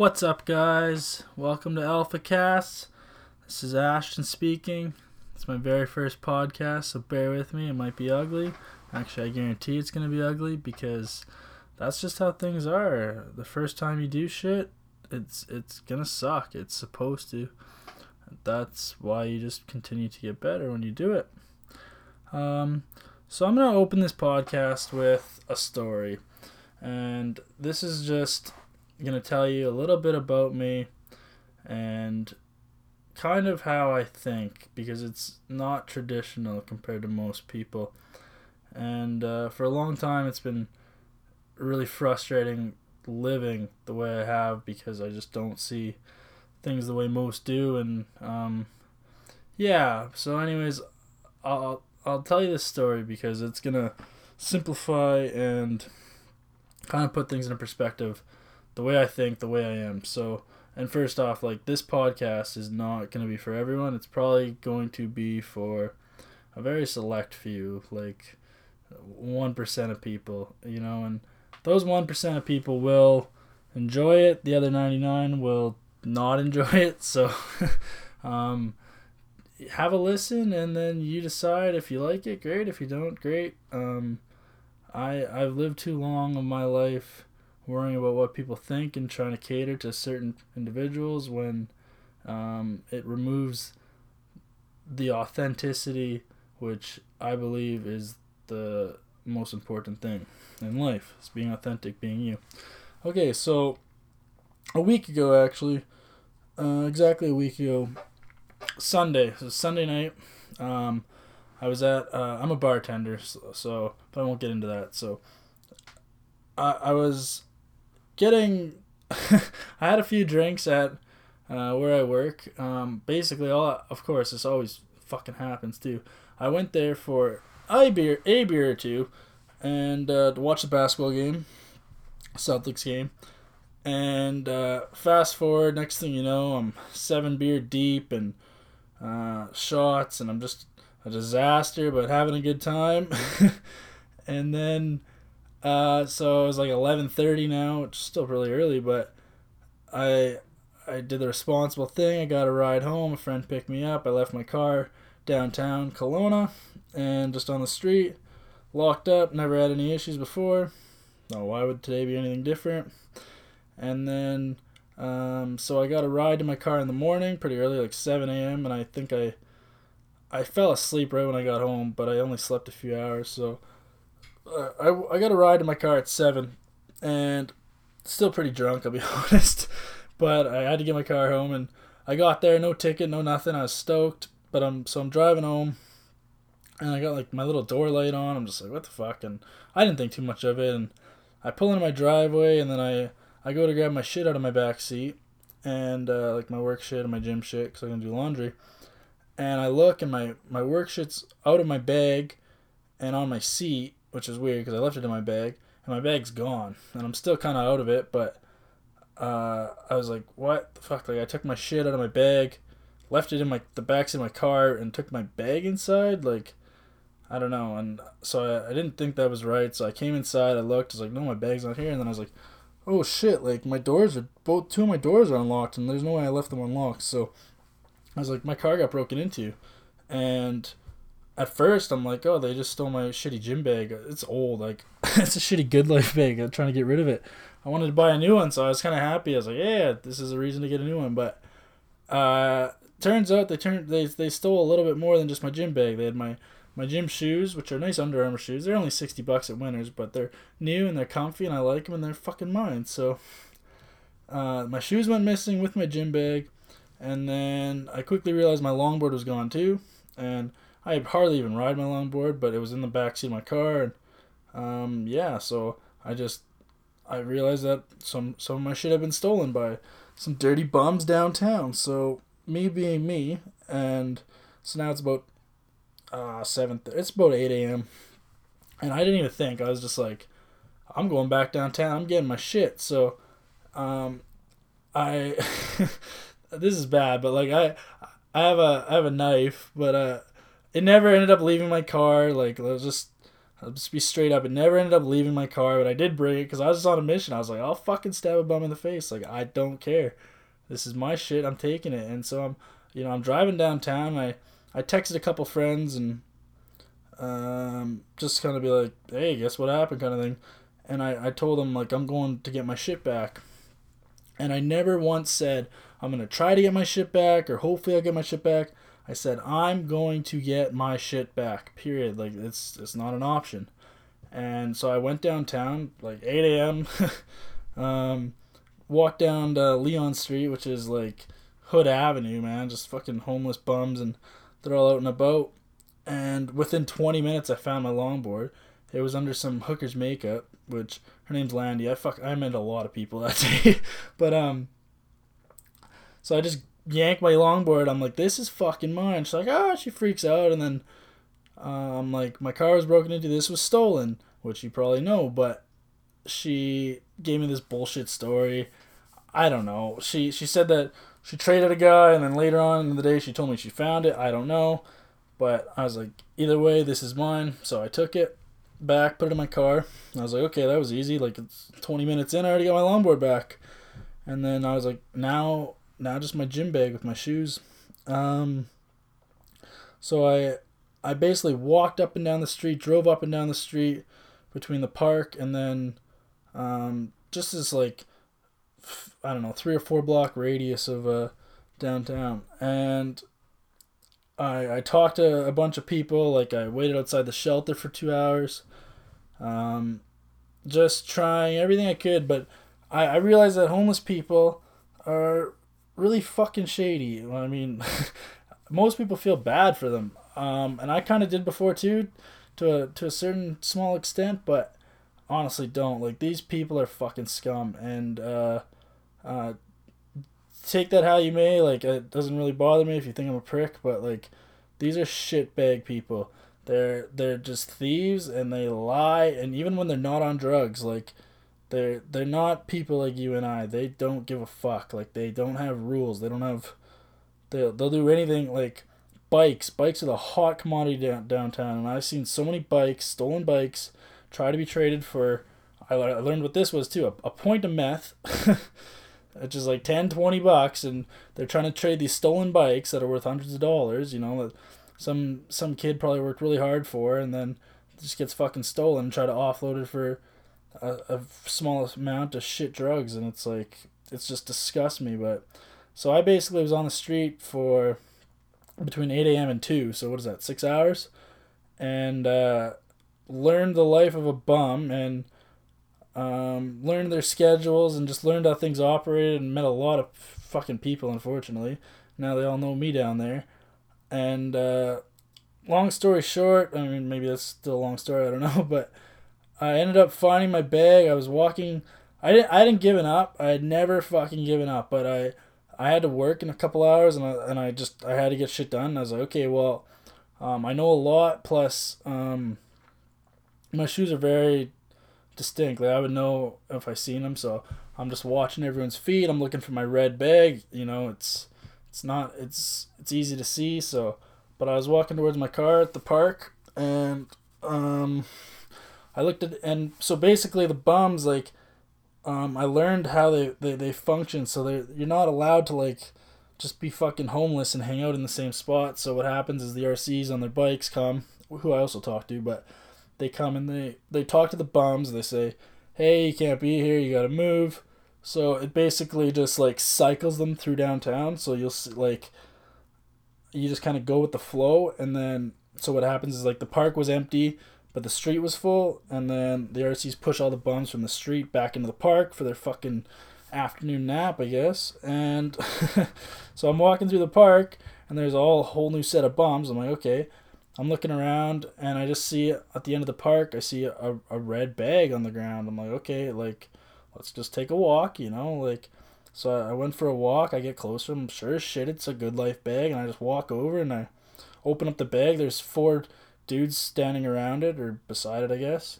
What's up, guys? Welcome to Alpha Cast. This is Ashton speaking. It's my very first podcast, so bear with me. It might be ugly. Actually, I guarantee it's going to be ugly because that's just how things are. The first time you do shit, it's it's going to suck. It's supposed to. That's why you just continue to get better when you do it. Um, so I'm going to open this podcast with a story. And this is just going to tell you a little bit about me and kind of how I think because it's not traditional compared to most people. And uh, for a long time, it's been really frustrating living the way I have because I just don't see things the way most do. And um, yeah, so, anyways, I'll, I'll tell you this story because it's going to simplify and kind of put things into perspective the way I think, the way I am. So, and first off, like this podcast is not going to be for everyone. It's probably going to be for a very select few, like 1% of people, you know, and those 1% of people will enjoy it. The other 99 will not enjoy it. So, um, have a listen and then you decide if you like it, great. If you don't, great. Um, I I've lived too long of my life worrying about what people think and trying to cater to certain individuals when um, it removes the authenticity, which I believe is the most important thing in life. Is being authentic, being you. Okay, so a week ago, actually, uh, exactly a week ago, Sunday. So Sunday night. Um, I was at. Uh, I'm a bartender, so, so, but I won't get into that. So, I I was getting. I had a few drinks at uh, where I work. Um, basically, all of course this always fucking happens too. I went there for a beer, a beer or two, and uh, to watch the basketball game, Celtics game. And uh, fast forward, next thing you know, I'm seven beer deep and uh, shots, and I'm just a disaster, but having a good time. and then, uh, so it was like eleven thirty now, which is still really early, but I I did the responsible thing. I got a ride home. A friend picked me up. I left my car downtown Kelowna, and just on the street, locked up. Never had any issues before. No, why would today be anything different? And then, um, so I got a ride to my car in the morning, pretty early, like seven a.m. And I think I I fell asleep right when I got home, but I only slept a few hours. So I, I got a ride in my car at 7 and still pretty drunk, I'll be honest. But I had to get my car home and I got there, no ticket, no nothing. I was stoked. But I'm so I'm driving home and I got like my little door light on. I'm just like, what the fuck? And I didn't think too much of it. And I pull into my driveway and then I, I go to grab my shit out of my back seat and uh, like my work shit and my gym shit because I'm gonna do laundry and I look and my my work shit's out of my bag and on my seat, which is weird because I left it in my bag and my bag's gone and I'm still kind of out of it, but uh, I was like, what the fuck? Like I took my shit out of my bag, left it in my the backseat of my car, and took my bag inside. Like I don't know, and so I, I didn't think that was right. So I came inside, I looked, I was like, no, my bag's not here, and then I was like, oh shit, like my doors are both two of my doors are unlocked, and there's no way I left them unlocked. So I was like, my car got broken into, and at first I'm like, oh, they just stole my shitty gym bag. It's old, like it's a shitty Good Life bag. I'm trying to get rid of it. I wanted to buy a new one, so I was kind of happy. I was like, yeah, this is a reason to get a new one. But uh, turns out they turned they they stole a little bit more than just my gym bag. They had my my gym shoes, which are nice Under Armour shoes. They're only sixty bucks at Winners, but they're new and they're comfy, and I like them, and they're fucking mine. So uh, my shoes went missing with my gym bag. And then I quickly realized my longboard was gone too, and I hardly even ride my longboard, but it was in the backseat of my car, and um, yeah, so I just I realized that some some of my shit had been stolen by some dirty bums downtown. So me being me, and so now it's about uh seven. It's about eight a.m. And I didn't even think. I was just like, I'm going back downtown. I'm getting my shit. So, um, I this is bad, but like I I have a I have a knife, but uh it never ended up leaving my car. Like I was just I'll just be straight up. It never ended up leaving my car, but I did bring it because I was just on a mission. I was like, I'll fucking stab a bum in the face. Like I don't care. This is my shit. I'm taking it. And so I'm, you know, I'm driving downtown. I I texted a couple friends and um, just kind of be like, hey, guess what happened, kind of thing. And I I told them like I'm going to get my shit back. And I never once said I'm gonna try to get my shit back or hopefully I'll get my shit back. I said I'm going to get my shit back. Period. Like it's it's not an option. And so I went downtown like 8 a.m. um, walked down to Leon Street, which is like Hood Avenue, man. Just fucking homeless bums and they're all out and about. And within 20 minutes, I found my longboard. It was under some hooker's makeup, which her name's Landy. I fuck I met a lot of people that day, but um. So I just yank my longboard. I'm like, this is fucking mine. She's like, oh, she freaks out, and then uh, I'm like, my car was broken into. This was stolen, which you probably know, but she gave me this bullshit story. I don't know. She she said that she traded a guy, and then later on in the day, she told me she found it. I don't know, but I was like, either way, this is mine. So I took it back, put it in my car. I was like, okay, that was easy. Like it's 20 minutes in, I already got my longboard back. And then I was like, now now just my gym bag with my shoes. Um, so I I basically walked up and down the street, drove up and down the street between the park and then um, just as like I don't know three or four block radius of uh, downtown, and I I talked to a bunch of people. Like I waited outside the shelter for two hours, um, just trying everything I could, but I I realized that homeless people are really fucking shady. I mean, most people feel bad for them, um, and I kind of did before too, to a to a certain small extent. But honestly, don't like these people are fucking scum, and uh, uh, take that how you may. Like it doesn't really bother me if you think I'm a prick, but like these are shitbag people. They're they're just thieves and they lie, and even when they're not on drugs, like they're they're not people like you and I. They don't give a fuck. Like they don't have rules. They don't have. They'll they'll do anything like bikes. Bikes are the hot commodity down, downtown, and I've seen so many bikes, stolen bikes, try to be traded for. I, I learned what this was too. A, a point of meth, which is like 10, 20 bucks, and they're trying to trade these stolen bikes that are worth hundreds of dollars. You know that some some kid probably worked really hard for, and then just gets fucking stolen and try to offload it for a, a small amount of shit drugs, and it's like it's just disgusts me. But so I basically was on the street for between eight a.m. and two. So what is that? Six hours, and uh, learned the life of a bum and um, learned their schedules and just learned how things operated and met a lot of fucking people. Unfortunately, now they all know me down there, and uh, long story short, I mean maybe that's still a long story. I don't know, but I ended up finding my bag. I was walking. I didn't. I didn't given up. I had never fucking given up. But I, I had to work in a couple hours, and I and I just I had to get shit done. I was like, okay, well, um, I know a lot. Plus, um, my shoes are very distinct. Like I would know if I seen them. So I'm just watching everyone's feet. I'm looking for my red bag. You know, it's it's not it's it's easy to see. So, but I was walking towards my car at the park, and um I looked at and so basically the bums like um, I learned how they, they, they function so they you're not allowed to like just be fucking homeless and hang out in the same spot. So what happens is the RCs on their bikes come, who I also talk to, but they come and they they talk to the bums. They say, "Hey, you can't be here. You got to move." So it basically just like cycles them through downtown. So you'll see, like you just kind of go with the flow, and then so what happens is like the park was empty but the street was full, and then the RCs push all the bums from the street back into the park for their fucking afternoon nap, I guess. And so I'm walking through the park, and there's all a whole new set of bums. I'm like, okay. I'm looking around, and I just see at the end of the park, I see a, a red bag on the ground. I'm like, okay, like, let's just take a walk, you know, like. So I went for a walk. I get closer. I'm sure shit it's a good life bag, and I just walk over and I open up the bag. There's four dudes standing around it or beside it, I guess.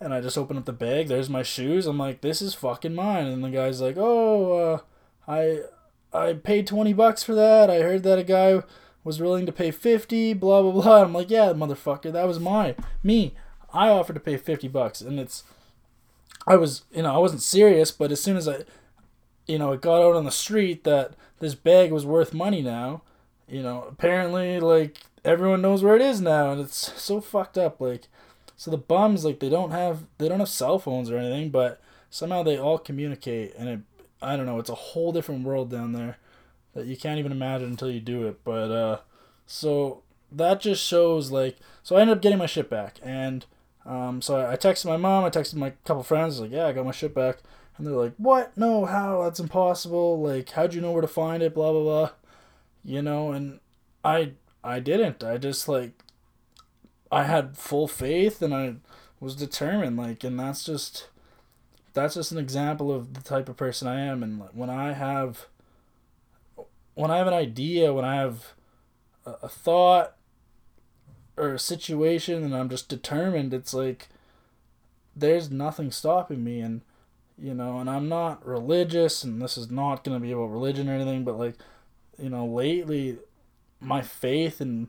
And I just open up the bag. There's my shoes. I'm like, this is fucking mine. And the guy's like, oh, uh, I I paid twenty bucks for that. I heard that a guy was willing to pay fifty. Blah blah blah. I'm like, yeah, motherfucker, that was mine. Me. I offered to pay 50 bucks and it's I was, you know, I wasn't serious, but as soon as I you know, it got out on the street that this bag was worth money now, you know, apparently like everyone knows where it is now and it's so fucked up like so the bums like they don't have they don't have cell phones or anything, but somehow they all communicate and it I don't know, it's a whole different world down there that you can't even imagine until you do it. But uh so that just shows like so I ended up getting my shit back and um so I, I texted my mom, I texted my couple friends like, "Yeah, I got my shit back." And they're like, "What? No, how? That's impossible. Like, how'd you know where to find it? Blah blah blah." You know, and I I didn't. I just like I had full faith and I was determined like and that's just that's just an example of the type of person I am and when I have when I have an idea, when I have a, a thought or a situation and I'm just determined, it's like there's nothing stopping me and you know, and I'm not religious and this is not going to be about religion or anything, but like you know, lately my faith and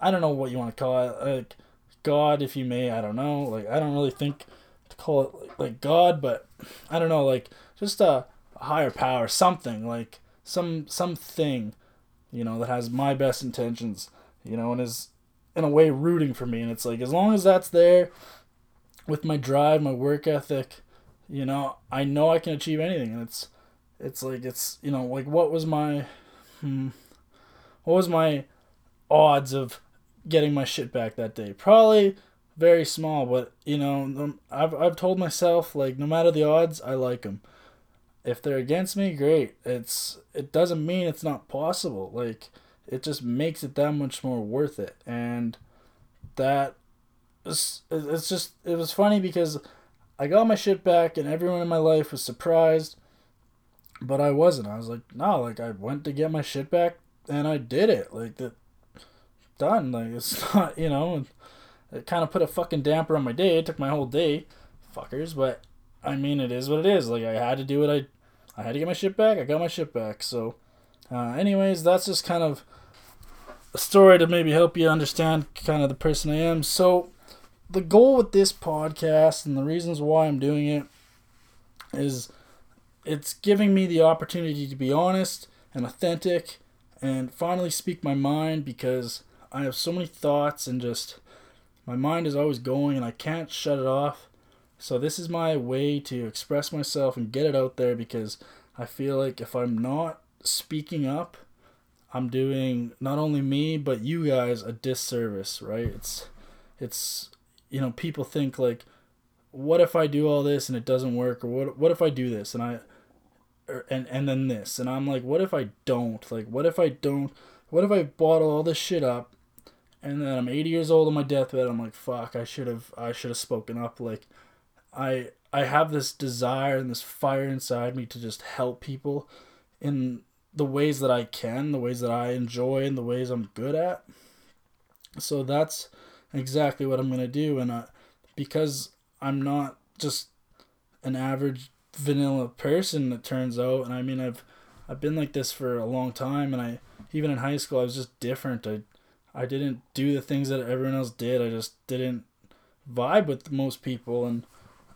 I don't know what you want to call it, like God, if you may, I don't know. Like I don't really think to call it like, God, but I don't know, like just a, a higher power, something like some something, you know, that has my best intentions, you know, and is in a way rooting for me. And it's like as long as that's there, with my drive, my work ethic, you know, I know I can achieve anything. And it's it's like it's you know like what was my hmm, what was my odds of getting my shit back that day? Probably very small, but you know, I've I've told myself like no matter the odds, I like them. If they're against me, great. It's it doesn't mean it's not possible. Like it just makes it that much more worth it. And that is, it's just it was funny because I got my shit back and everyone in my life was surprised, but I wasn't. I was like, no, like I went to get my shit back and I did it. Like that done. Like it's not, you know, it kind of put a fucking damper on my day. It took my whole day, fuckers. But I mean, it is what it is. Like I had to do it. I, I had to get my shit back. I got my shit back. So, uh, anyways, that's just kind of a story to maybe help you understand kind of the person I am. So, the goal with this podcast and the reasons why I'm doing it is it's giving me the opportunity to be honest and authentic and finally speak my mind because I have so many thoughts and just my mind is always going and I can't shut it off. So this is my way to express myself and get it out there because I feel like if I'm not speaking up, I'm doing not only me but you guys a disservice, right? It's it's you know, people think like what if I do all this and it doesn't work or what what if I do this and I or, and and then this and I'm like what if I don't? Like what if I don't what if I bottle all this shit up and then I'm 80 years old on my deathbed. I'm like, fuck, I should have, I should have spoken up. Like, I, I have this desire and this fire inside me to just help people in the ways that I can, the ways that I enjoy, and the ways I'm good at. So that's exactly what I'm gonna do, and I, because I'm not just an average vanilla person. It turns out, and I mean, I've, I've been like this for a long time, and I, even in high school, I was just different. I I didn't do the things that everyone else did. I just didn't vibe with most people, and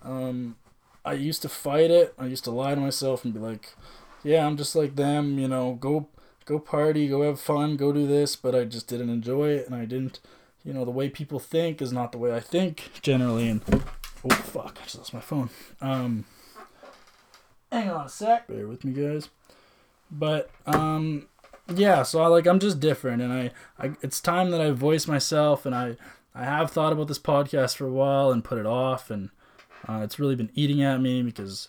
um, I used to fight it. I used to lie to myself and be like, "Yeah, I'm just like them." You know, go go party, go have fun, go do this. But I just didn't enjoy it, and I didn't. You know, the way people think is not the way I think generally. And oh fuck, I just lost my phone. Um, hang on a sec. Bear with me, guys. But um, yeah, so I like I'm just different, and I, I it's time that I voice myself, and I I have thought about this podcast for a while and put it off, and uh, it's really been eating at me because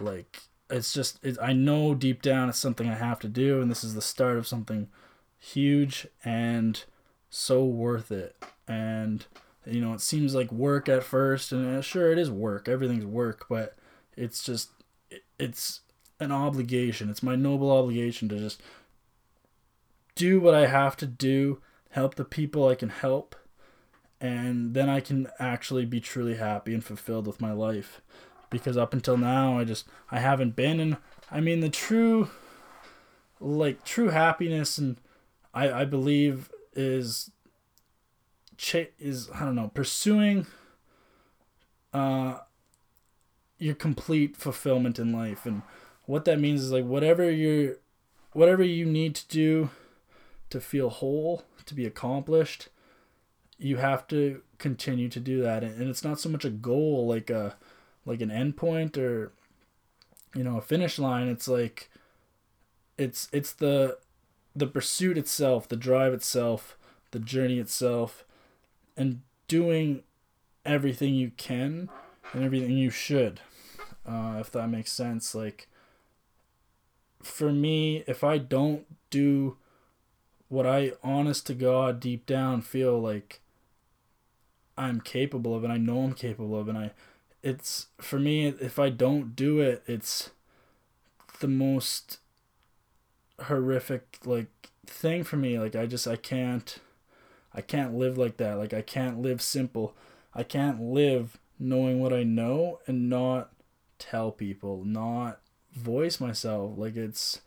like it's just it, I know deep down it's something I have to do, and this is the start of something huge and so worth it, and you know it seems like work at first, and uh, sure it is work, everything's work, but it's just it's an obligation. It's my noble obligation to just do what I have to do, help the people I can help, and then I can actually be truly happy and fulfilled with my life. Because up until now, I just I haven't been, and I mean the true, like true happiness, and I I believe is, is I don't know pursuing uh, your complete fulfillment in life. And what that means is like whatever you're, whatever you need to do to feel whole, to be accomplished, you have to continue to do that. And it's not so much a goal like a, like an endpoint or, you know, a finish line. It's like, it's it's the the pursuit itself, the drive itself, the journey itself, and doing everything you can and everything you should, uh, if that makes sense. Like, for me, if I don't do what I, honest to God, deep down feel like I'm capable of, and I know I'm capable of, and I, it's for me, if I don't do it, it's the most horrific like thing for me like i just i can't i can't live like that like i can't live simple i can't live knowing what i know and not tell people not voice myself. Like it's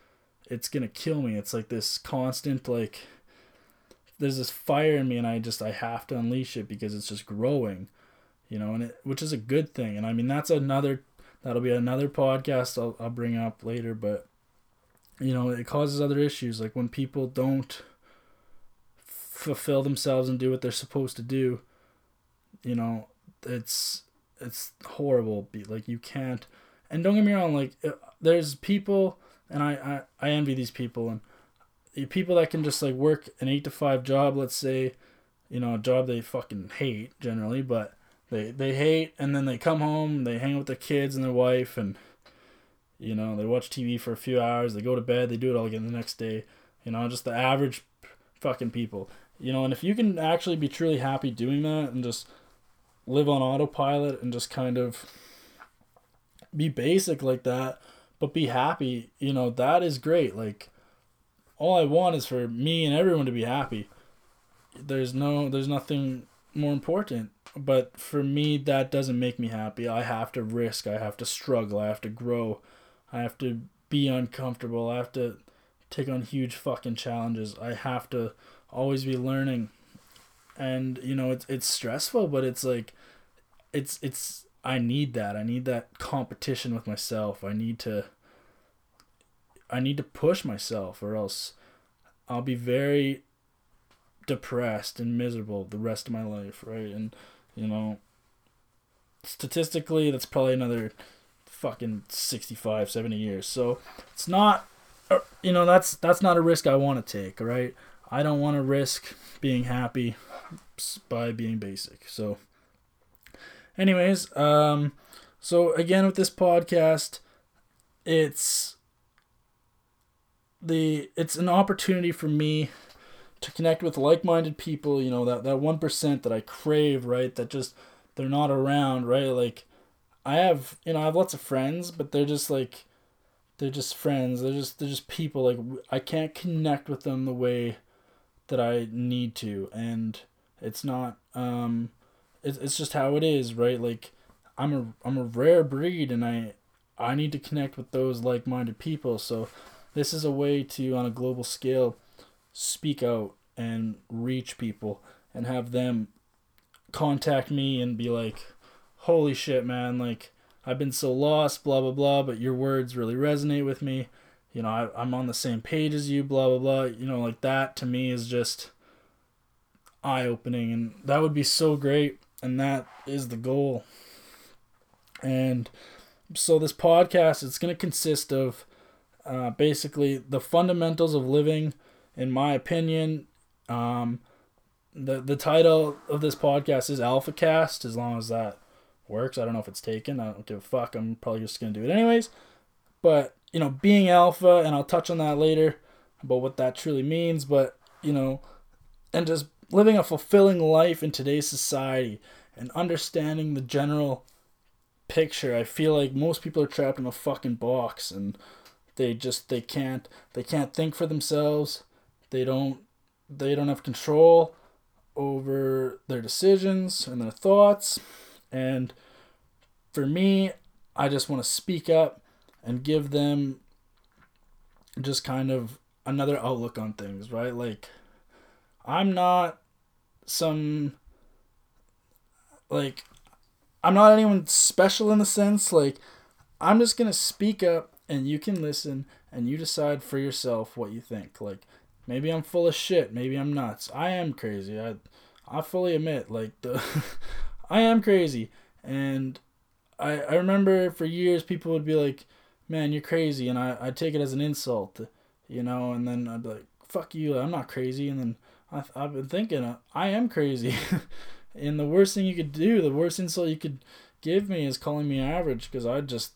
it's gonna kill me. It's like this constant like there's this fire in me and i just i have to unleash it because it's just growing you know and it which is a good thing. And i mean that's another that'll be another podcast i'll, I'll bring up later but you know it causes other issues. Like when people don't fulfill themselves and do what they're supposed to do you know it's it's horrible be like you can't and don't get me wrong like uh, there's people and I, I i envy these people and people that can just like work an 8 to 5 job let's say you know a job they fucking hate generally but they they hate and then they come home they hang out with their kids and their wife and you know, they watch TV for a few hours, they go to bed, they do it all again the next day. You know, just the average fucking people. You know, and if you can actually be truly happy doing that and just live on autopilot and just kind of be basic like that, but be happy, you know, that is great. Like all I want is for me and everyone to be happy. There's no there's nothing more important. But for me that doesn't make me happy. I have to risk, I have to struggle, I have to grow. I have to be uncomfortable. I have to take on huge fucking challenges. I have to always be learning. And you know, it's it's stressful, but it's like it's it's I need that. I need that competition with myself. I need to I need to push myself or else I'll be very depressed and miserable the rest of my life, right? And you know, statistically that's probably another fucking 65 70 years so it's not uh, you know that's that's not a risk i want to take right i don't want to risk being happy by being basic so anyways um so again with this podcast it's the it's an opportunity for me to connect with like-minded people you know that that 1% that i crave right that just they're not around right like I have you know I have lots of friends, but they're just like they're just friends. They're just they're just people. Like I can't connect with them the way that I need to, and it's not um, it's it's just how it is, right? Like I'm a I'm a rare breed, and I I need to connect with those like minded people. So this is a way to on a global scale speak out and reach people and have them contact me and be like holy shit, man, like I've been so lost, blah blah blah, but your words really resonate with me. You know, I, I'm on the same page as you, blah blah blah. You know, like that to me is just eye opening, and that would be so great, and that is the goal. And so this podcast, it's gonna consist of uh, basically the fundamentals of living, in my opinion. Um, the the title of this podcast is Alpha Cast, as long as that works. I don't know if it's taken. I don't give a fuck. I'm probably just gonna do it anyways. But you know, being alpha, and I'll touch on that later about what that truly means. But you know, and just living a fulfilling life in today's society and understanding the general picture. I feel like most people are trapped in a fucking box and they just they can't they can't think for themselves. They don't they don't have control over their decisions and their thoughts and for me, I just want to speak up and give them just kind of another outlook on things, right? Like, I'm not some, like, I'm not anyone special in the sense like I'm just gonna speak up and you can listen and you decide for yourself what you think. Like maybe I'm full of shit, maybe I'm nuts. I am crazy. I I fully admit like the I am crazy and I I remember for years people would be like, "Man, you're crazy." And I I take it as an insult, you know, and then I'd be like, "Fuck you. I'm not crazy." And then I I've been thinking I am crazy. and the worst thing you could do, the worst insult you could give me is calling me average because I just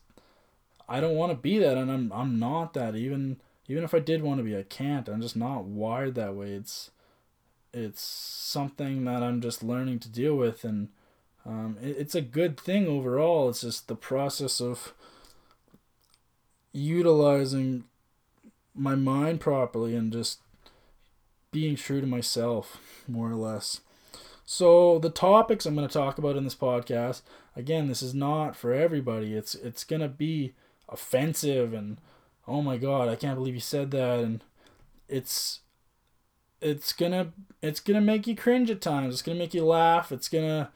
I don't want to be that, and I'm I'm not that. Even even if I did want to be, I can't. I'm just not wired that way. It's it's something that I'm just learning to deal with, and um, it, it's a good thing overall. It's just the process of utilizing my mind properly and just being true to myself, more or less. So the topics I'm going to talk about in this podcast, again, this is not for everybody. It's it's going to be offensive and oh my god, I can't believe you said that and it's it's going to it's going to make you cringe at times. It's going to make you laugh. It's going to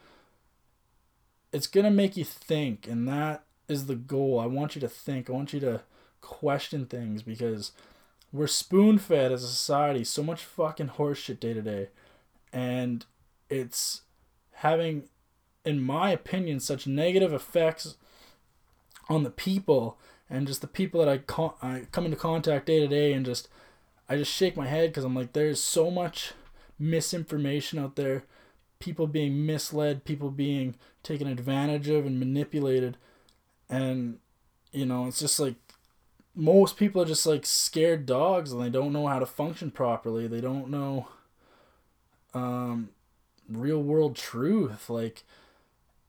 it's going to make you think and that is the goal. I want you to think. I want you to question things because we're spoon fed as a society so much fucking horseshit day to day. And it's having, in my opinion, such negative effects on the people and just the people that I, con- I come into contact day to day and just I just shake my head because I'm like there's so much misinformation out there people being misled people being taken advantage of and manipulated and you know it's just like most people are just like scared dogs and they don't know how to function properly. They don't know um real world truth like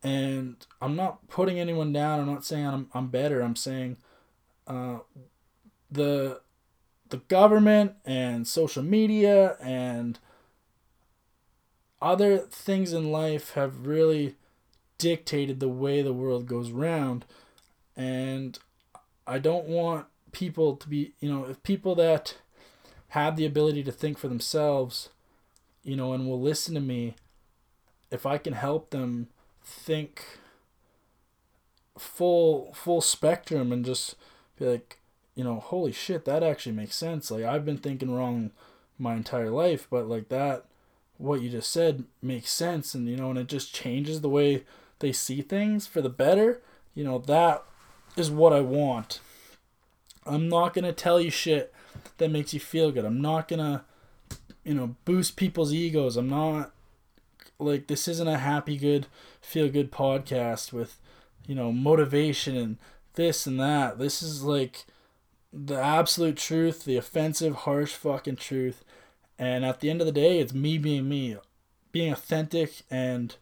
and i'm not putting anyone down. I'm not saying i'm, I'm better. I'm saying uh, the the government and social media and other things in life have really dictated the way the world goes round. And i don't want people to be you know if people that have the ability to think for themselves you know and will listen to me if I can help them think full full spectrum and just be like, you know, holy shit, that actually makes sense. Like I've been thinking wrong my entire life, but like that what you just said makes sense and you know, and it just changes the way they see things for the better. You know, that is what I want. I'm not going to tell you shit that makes you feel good. I'm not going to you know, boost people's egos. I'm not like this isn't a happy good feel good podcast with you know motivation and this and that. This is like the absolute truth the offensive harsh fucking truth. And at the end of the day it's me being me being authentic and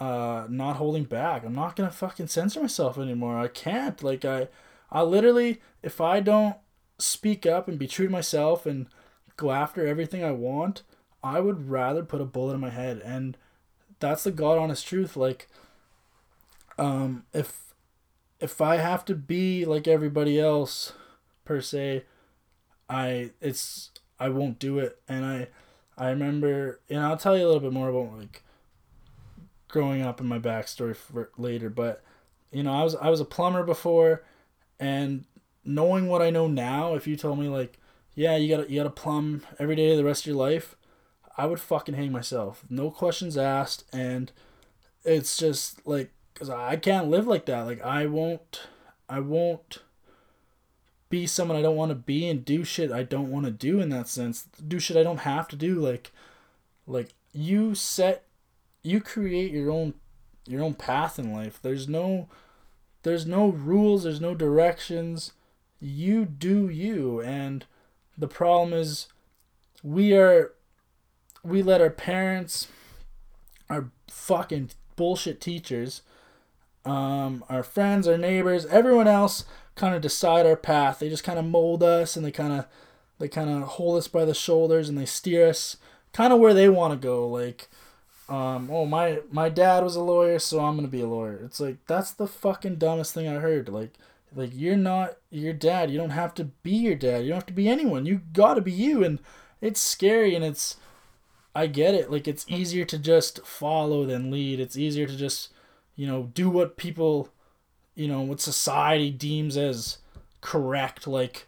uh not holding back. I'm not gonna fucking censor myself anymore. I can't. Like i i literally if i don't speak up and be true to myself and go after everything i want I would rather put a bullet in my head. And that's the god honest truth like um if if I have to be like everybody else per se I it's I won't do it. And I I remember and I'll tell you a little bit more about like growing up in my backstory for later but you know I was I was a plumber before and knowing what I know now if you told me like yeah you gotta you gotta plumb every day the rest of your life I would fucking hang myself. No questions asked. And it's just like, because I can't live like that. Like, I won't, I won't be someone I don't want to be and do shit I don't want to do in that sense. Do shit I don't have to do. Like, like you set, you create your own, your own path in life. There's no, there's no rules. There's no directions. You do you. And the problem is, we are we let our parents, our fucking bullshit teachers, um, our friends, our neighbors, everyone else kind of decide our path. They just kind of mold us and they kind of they kind of hold us by the shoulders and they steer us kind of where they want to go. Like, um, oh my my dad was a lawyer, so I'm gonna be a lawyer. It's like that's the fucking dumbest thing I heard. Like, like you're not your dad. You don't have to be your dad. You don't have to be anyone. You got to be you. And it's scary and it's I get it. Like it's easier to just follow than lead. It's easier to just you know, do what people, you know, what society deems as correct. Like,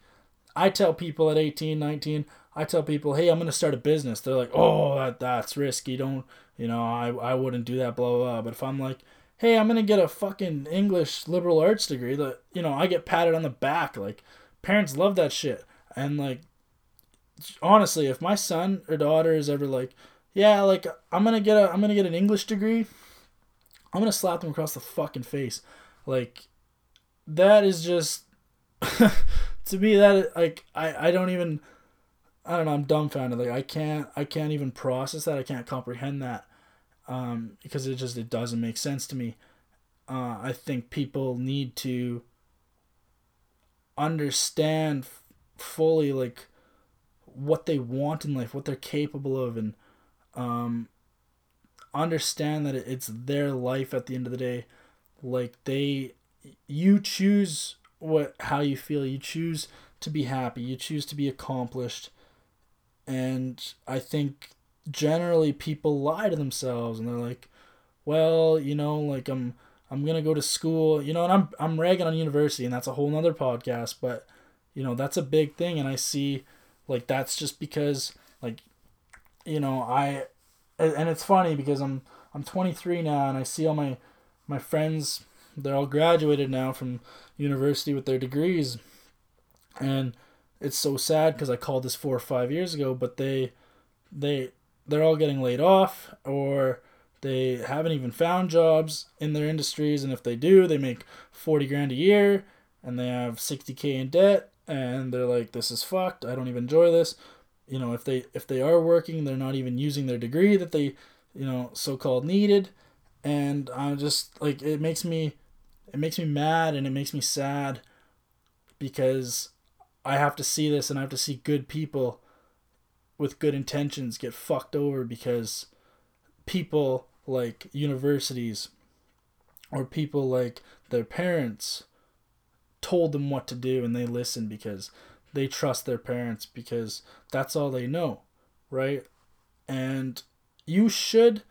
I tell people at 18, 19, I tell people, hey, I'm to start a business. They're like, oh, that, that's risky. Don't, you know, I, I wouldn't do that, blah, blah. But if I'm like, hey, I'm to get a fucking English liberal arts degree, that, you know, I get patted on the back. Like, parents love that shit. And, like, honestly, if my son or daughter is ever like, yeah, like, I'm to get a, I'm to get an English degree, I'm to slap them across the fucking face. Like, that is just, to me, that, like, I, I don't even, I don't know. I'm dumbfounded. Like I can't. I can't even process that. I can't comprehend that. Um, because it just it doesn't make sense to me. Uh, I think people need to understand fully like what they want in life, what they're capable of, and um, understand that it's their life at the end of the day. Like they, you choose what how you feel. You choose to be happy. You choose to be accomplished and I think generally people lie to themselves and they're like, well, you know, like I'm I'm gonna go to school, you know, and I'm I'm ragging on university and that's a whole nother podcast, but you know, that's a big thing and I see like that's just because like you know, I and it's funny because I'm I'm 23 now and I see all my my friends they're all graduated now from university with their degrees. And it's so sad because I called this four or five years ago, but they they they're all getting laid off or they haven't even found jobs in their industries. And if they do they make 40 grand a year and they have 60k in debt and they're like this is fucked. I don't even enjoy this. You know if they if they are working they're not even using their degree that they you know so-called needed. And i'm just like it makes me it makes me mad and it makes me sad because I have to see this and I have to see good people with good intentions get fucked over because people like universities or people like their parents told them what to do and they listen because they trust their parents because that's all they know, right? And you should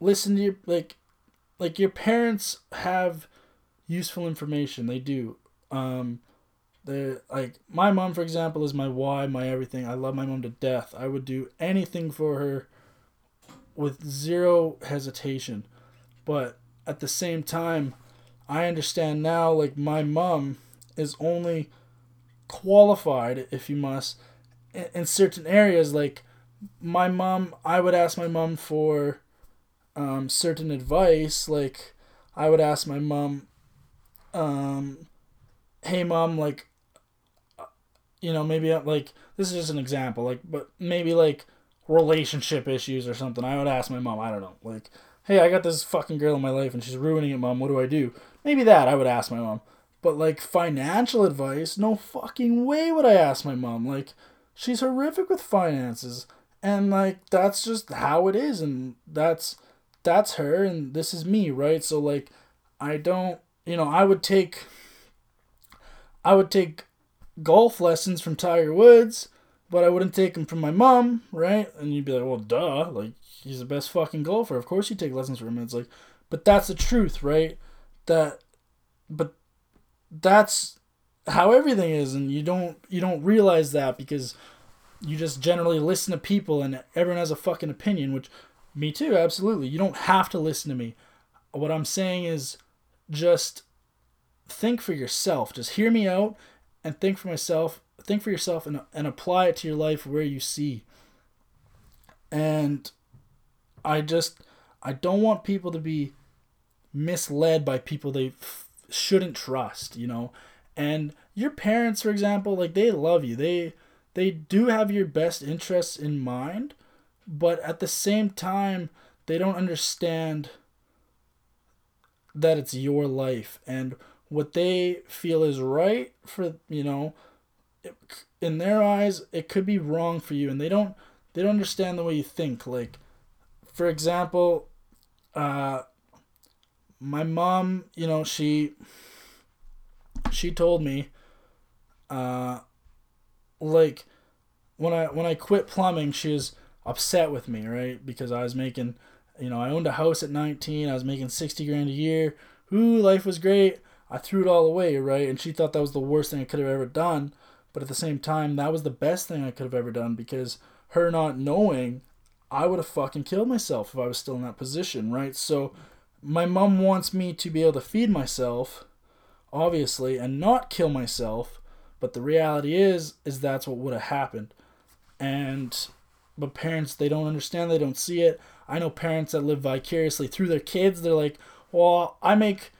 listen to your like like your parents have useful information. They do. Um the like my mom, for example, is my why, my everything. I love my mom to death. I would do anything for her with zero hesitation. But at the same time, I understand now like my mom is only qualified, if you must, in, in certain areas. Like my mom, I would ask my mom for um, certain advice. Like I would ask my mom, um, "Hey, mom, like you know, maybe uh, like this is just an example, like, but maybe like relationship issues or something. I would ask my mom. I don't know, like, hey, I got this fucking girl in my life and she's ruining it, mom. What do I do? Maybe that I would ask my mom. But like financial advice, no fucking way would I ask my mom. Like, she's horrific with finances, and like that's just how it is, and that's that's her, and this is me, right? So like, I don't, you know, I would take. I would take golf lessons from Tiger Woods, but I wouldn't take them from my mom, right? And you'd be like, well, duh, like he's the best fucking golfer. Of course you take lessons from him. It's like, but that's the truth, right? That, but that's how everything is, and you don't you don't realize that because you just generally listen to people, and everyone has a fucking opinion, which me too, absolutely. You don't have to listen to me. What I'm saying is just think for yourself. Just hear me out and think for myself think for yourself and, and apply it to your life where you see. And i just i don't want people to be misled by people they f- shouldn't trust you know? And your parents for example like they love you. They they do have your best interests in mind but at the same time they don't understand that it's your life. And what they feel is right for you know in their eyes it could be wrong for you and they don't they don't understand the way you think like for example uh my mom you know she she told me uh like when i when i quit plumbing she was upset with me right because i was making you know, I owned a house at 19. I was making 60 grand a year. Ooh, life was great. I threw it all away, right? And she thought that was the worst thing I could have ever done. But at the same time, that was the best thing I could have ever done because her not knowing, I would have fucking killed myself if I was still in that position, right? So my mom wants me to be able to feed myself, obviously, and not kill myself. But the reality is, is that's what would have happened. And but parents they don't understand, they don't see it. I know parents that live vicariously through their kids. They're like, well, I make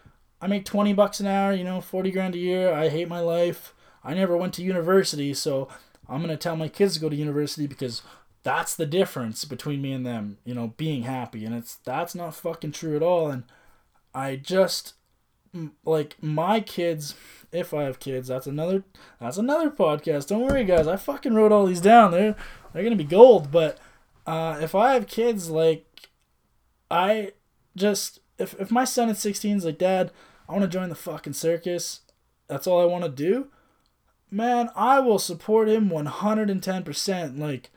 I make 20 bucks an hour, you know, 40 grand a year. I hate my life. I never went to university, so I'm going to tell my kids to go to university because that's the difference between me and them, you know, being happy. And it's that's not fucking true at all. And I just like my kids, if I have kids, that's another that's another podcast. Don't worry guys, I fucking wrote all these down. They're they're going to be gold, but uh if I have kids like I just if if my son at 16 is like, "Dad, I want to join the fucking circus. That's all I want to do." Man, I will support him 110%. Like,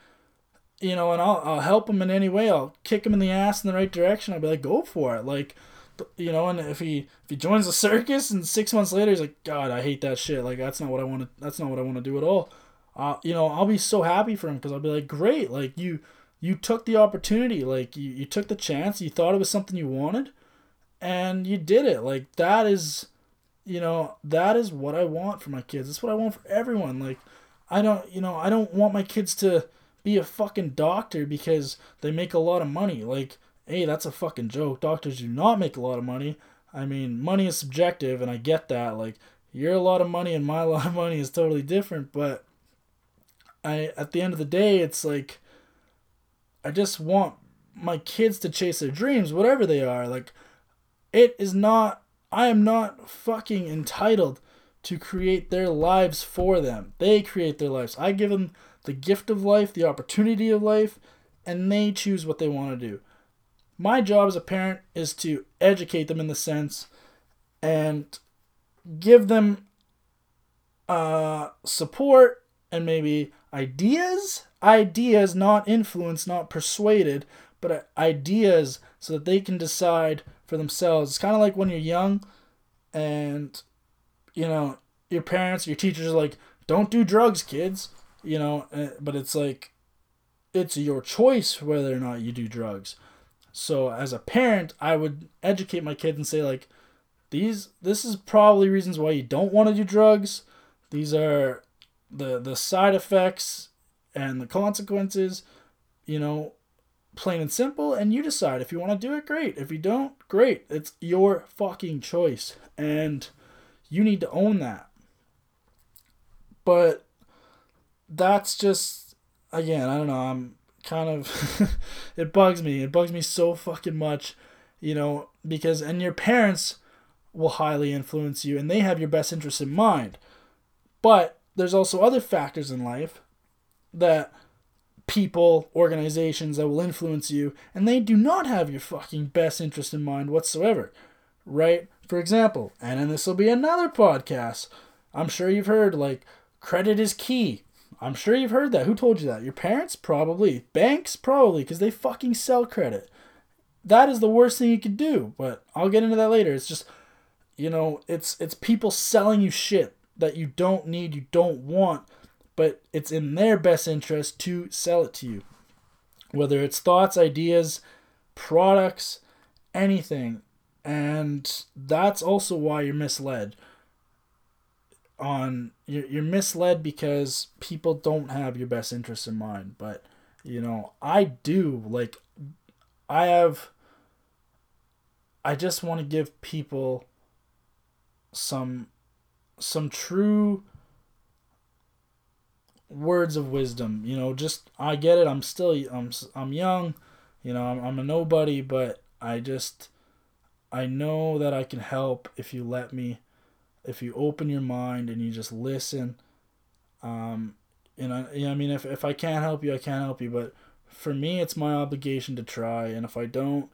you know, and I'll, I'll help him in any way. I'll kick him in the ass in the right direction. I'll be like, go for it. Like, you know, and if he if he joins the circus and six months later he's like, God, I hate that shit. Like, that's not what I want to. That's not what I want to do at all. Uh, you know, I'll be so happy for him because I'll be like, great. Like you you took the opportunity. Like you, you took the chance. You thought it was something you wanted and you did it. Like that is, you know, that is what I want for my kids. That's what I want for everyone. Like I don't, you know, I don't want my kids to be a fucking doctor because they make a lot of money. Like, hey, that's a fucking joke. Doctors do not make a lot of money. I mean, money is subjective, and I get that. Like, your lot of money and my lot of money is totally different, but I at the end of the day, it's like I just want my kids to chase their dreams, whatever they are. Like it is not, I am not fucking entitled to create their lives for them. They create their lives. I give them the gift of life, the opportunity of life, and they choose what they want to do. My job as a parent is to educate them in the sense and give them uh, support and maybe ideas. Ideas, not influence, not persuaded, but ideas so that they can decide for themselves. It's kind of like when you're young and, you know, your parents, your teachers are like, don't do drugs, kids, you know, eh, but it's like, it's your choice whether or not you do drugs. So as a parent, I would educate my kids and say like, these, this is probably reasons why you don't want to do drugs. These are the the side effects and the consequences. You know, plain and simple and you decide. If you want to do it great. If you don't great. It's your fucking choice and you need to own that. But that's just again i don't know i'm kind of it bugs me. It bugs me so fucking much you know because and your parents will highly influence you and they have your best interests in mind. But there's also other factors in life that people, organizations that will influence you, and they do not have your fucking best interest in mind whatsoever, right? For example, and then this will be another podcast. I'm sure you've heard like credit is key. I'm sure you've heard that. Who told you that? Your parents? Probably. Banks? Probably, because they fucking sell credit. That is the worst thing you could do, but I'll get into that later. It's just, you know, it's it's people selling you shit that you don't need, you don't want, but it's in their best interest to sell it to you. Whether it's thoughts, ideas, products, anything. And that's also why you're misled. On you're, you're misled because people don't have your best interests in mind. But you know, I do. Like I have I just want to give people some some true words of wisdom. You know, just I get it. I'm still I'm I'm young. You know, I'm I'm a nobody, but I just I know that I can help if you let me. If you open your mind and you just listen. Um, you know, I mean, if if I can't help you, I can't help you. But for me, it's my obligation to try. And if I don't,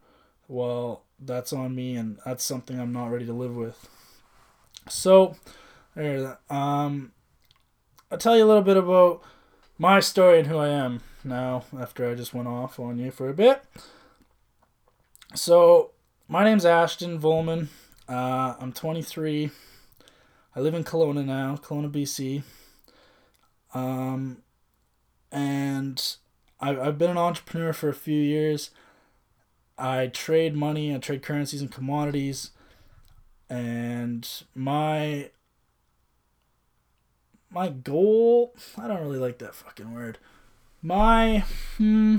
well, that's on me, and that's something I'm not ready to live with. So, there. Um, I'll tell you a little bit about my story and who I am now after I just went off on you for a bit. So, my name's Ashton Volman. Uh, I'm 23. I live in Kelowna now, Kelowna, BC. Um, and I've, I've been an entrepreneur for a few years. I trade money, I trade currencies and commodities. And my my goal, I don't really like that fucking word. My hmm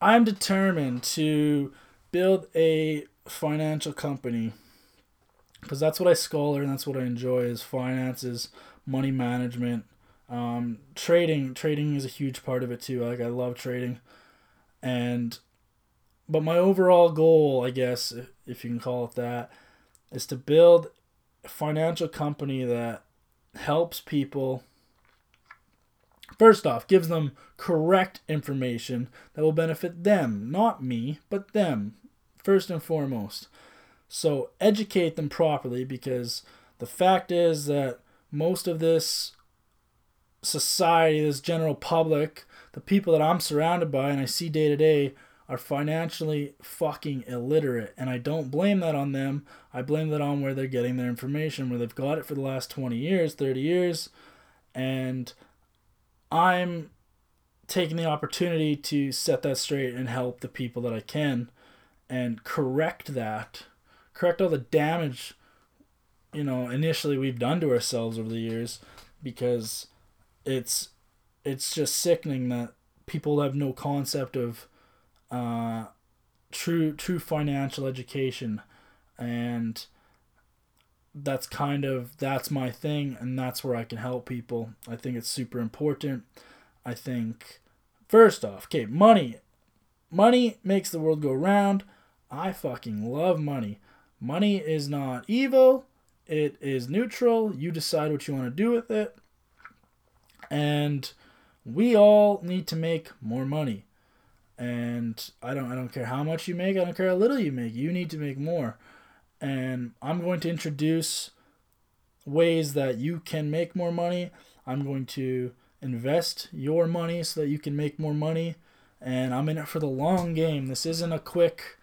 I'm determined to build a financial company because that's what I scholar and that's what I enjoy is finances, money management, um, trading. Trading is a huge part of it too. Like I love trading, and but my overall goal, I guess, if you can call it that, is to build financial company that helps people First off, gives them correct information that will benefit them, not me, but them, first and foremost. So educate them properly because the fact is that most of this society, this general public, the people that I'm surrounded by and I see day to day are financially fucking illiterate. And I don't blame that on them. I blame that on where they're getting their information, where they've got it for the last 20 years, 30 years. And I'm taking the opportunity to set that straight and help the people that I can and correct that, correct all the damage, you know, initially we've done to ourselves over the years because it's it's just sickening that people have no concept of uh, true true financial education and that's kind of that's my thing and that's where I can help people. I think it's super important. I think first off, okay, money. Money makes the world go round. I fucking love money. Money is not evil. It is neutral. You decide what you want to do with it. And we all need to make more money. And I don't I don't care how much you make, I don't care how little you make. You need to make more and I'm going to introduce ways that you can make more money. I'm going to invest your money so that you can make more money and I'm in it for the long game. This isn't a quick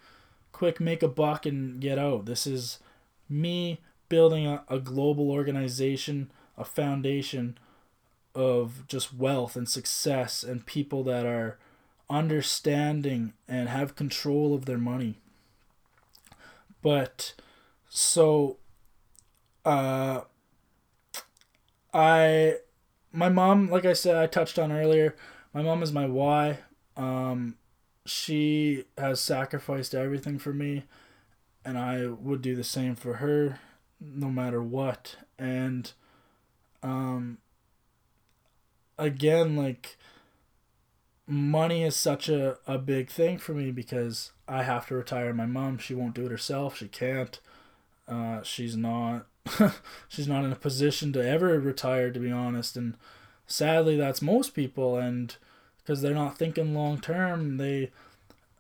quick make a buck and get out. This is me building a, a global organization, a foundation of just wealth and success and people that are understanding and have control of their money. But so, uh, I, my mom, like I said, I touched on earlier, my mom is my why. Um, she has sacrificed everything for me, and I would do the same for her, no matter what. And, um, again, like, money is such a, a big thing for me because I have to retire my mom. She won't do it herself. She can't. Uh, she's not she's not in a position to ever retire to be honest and sadly that's most people and because they're not thinking long term they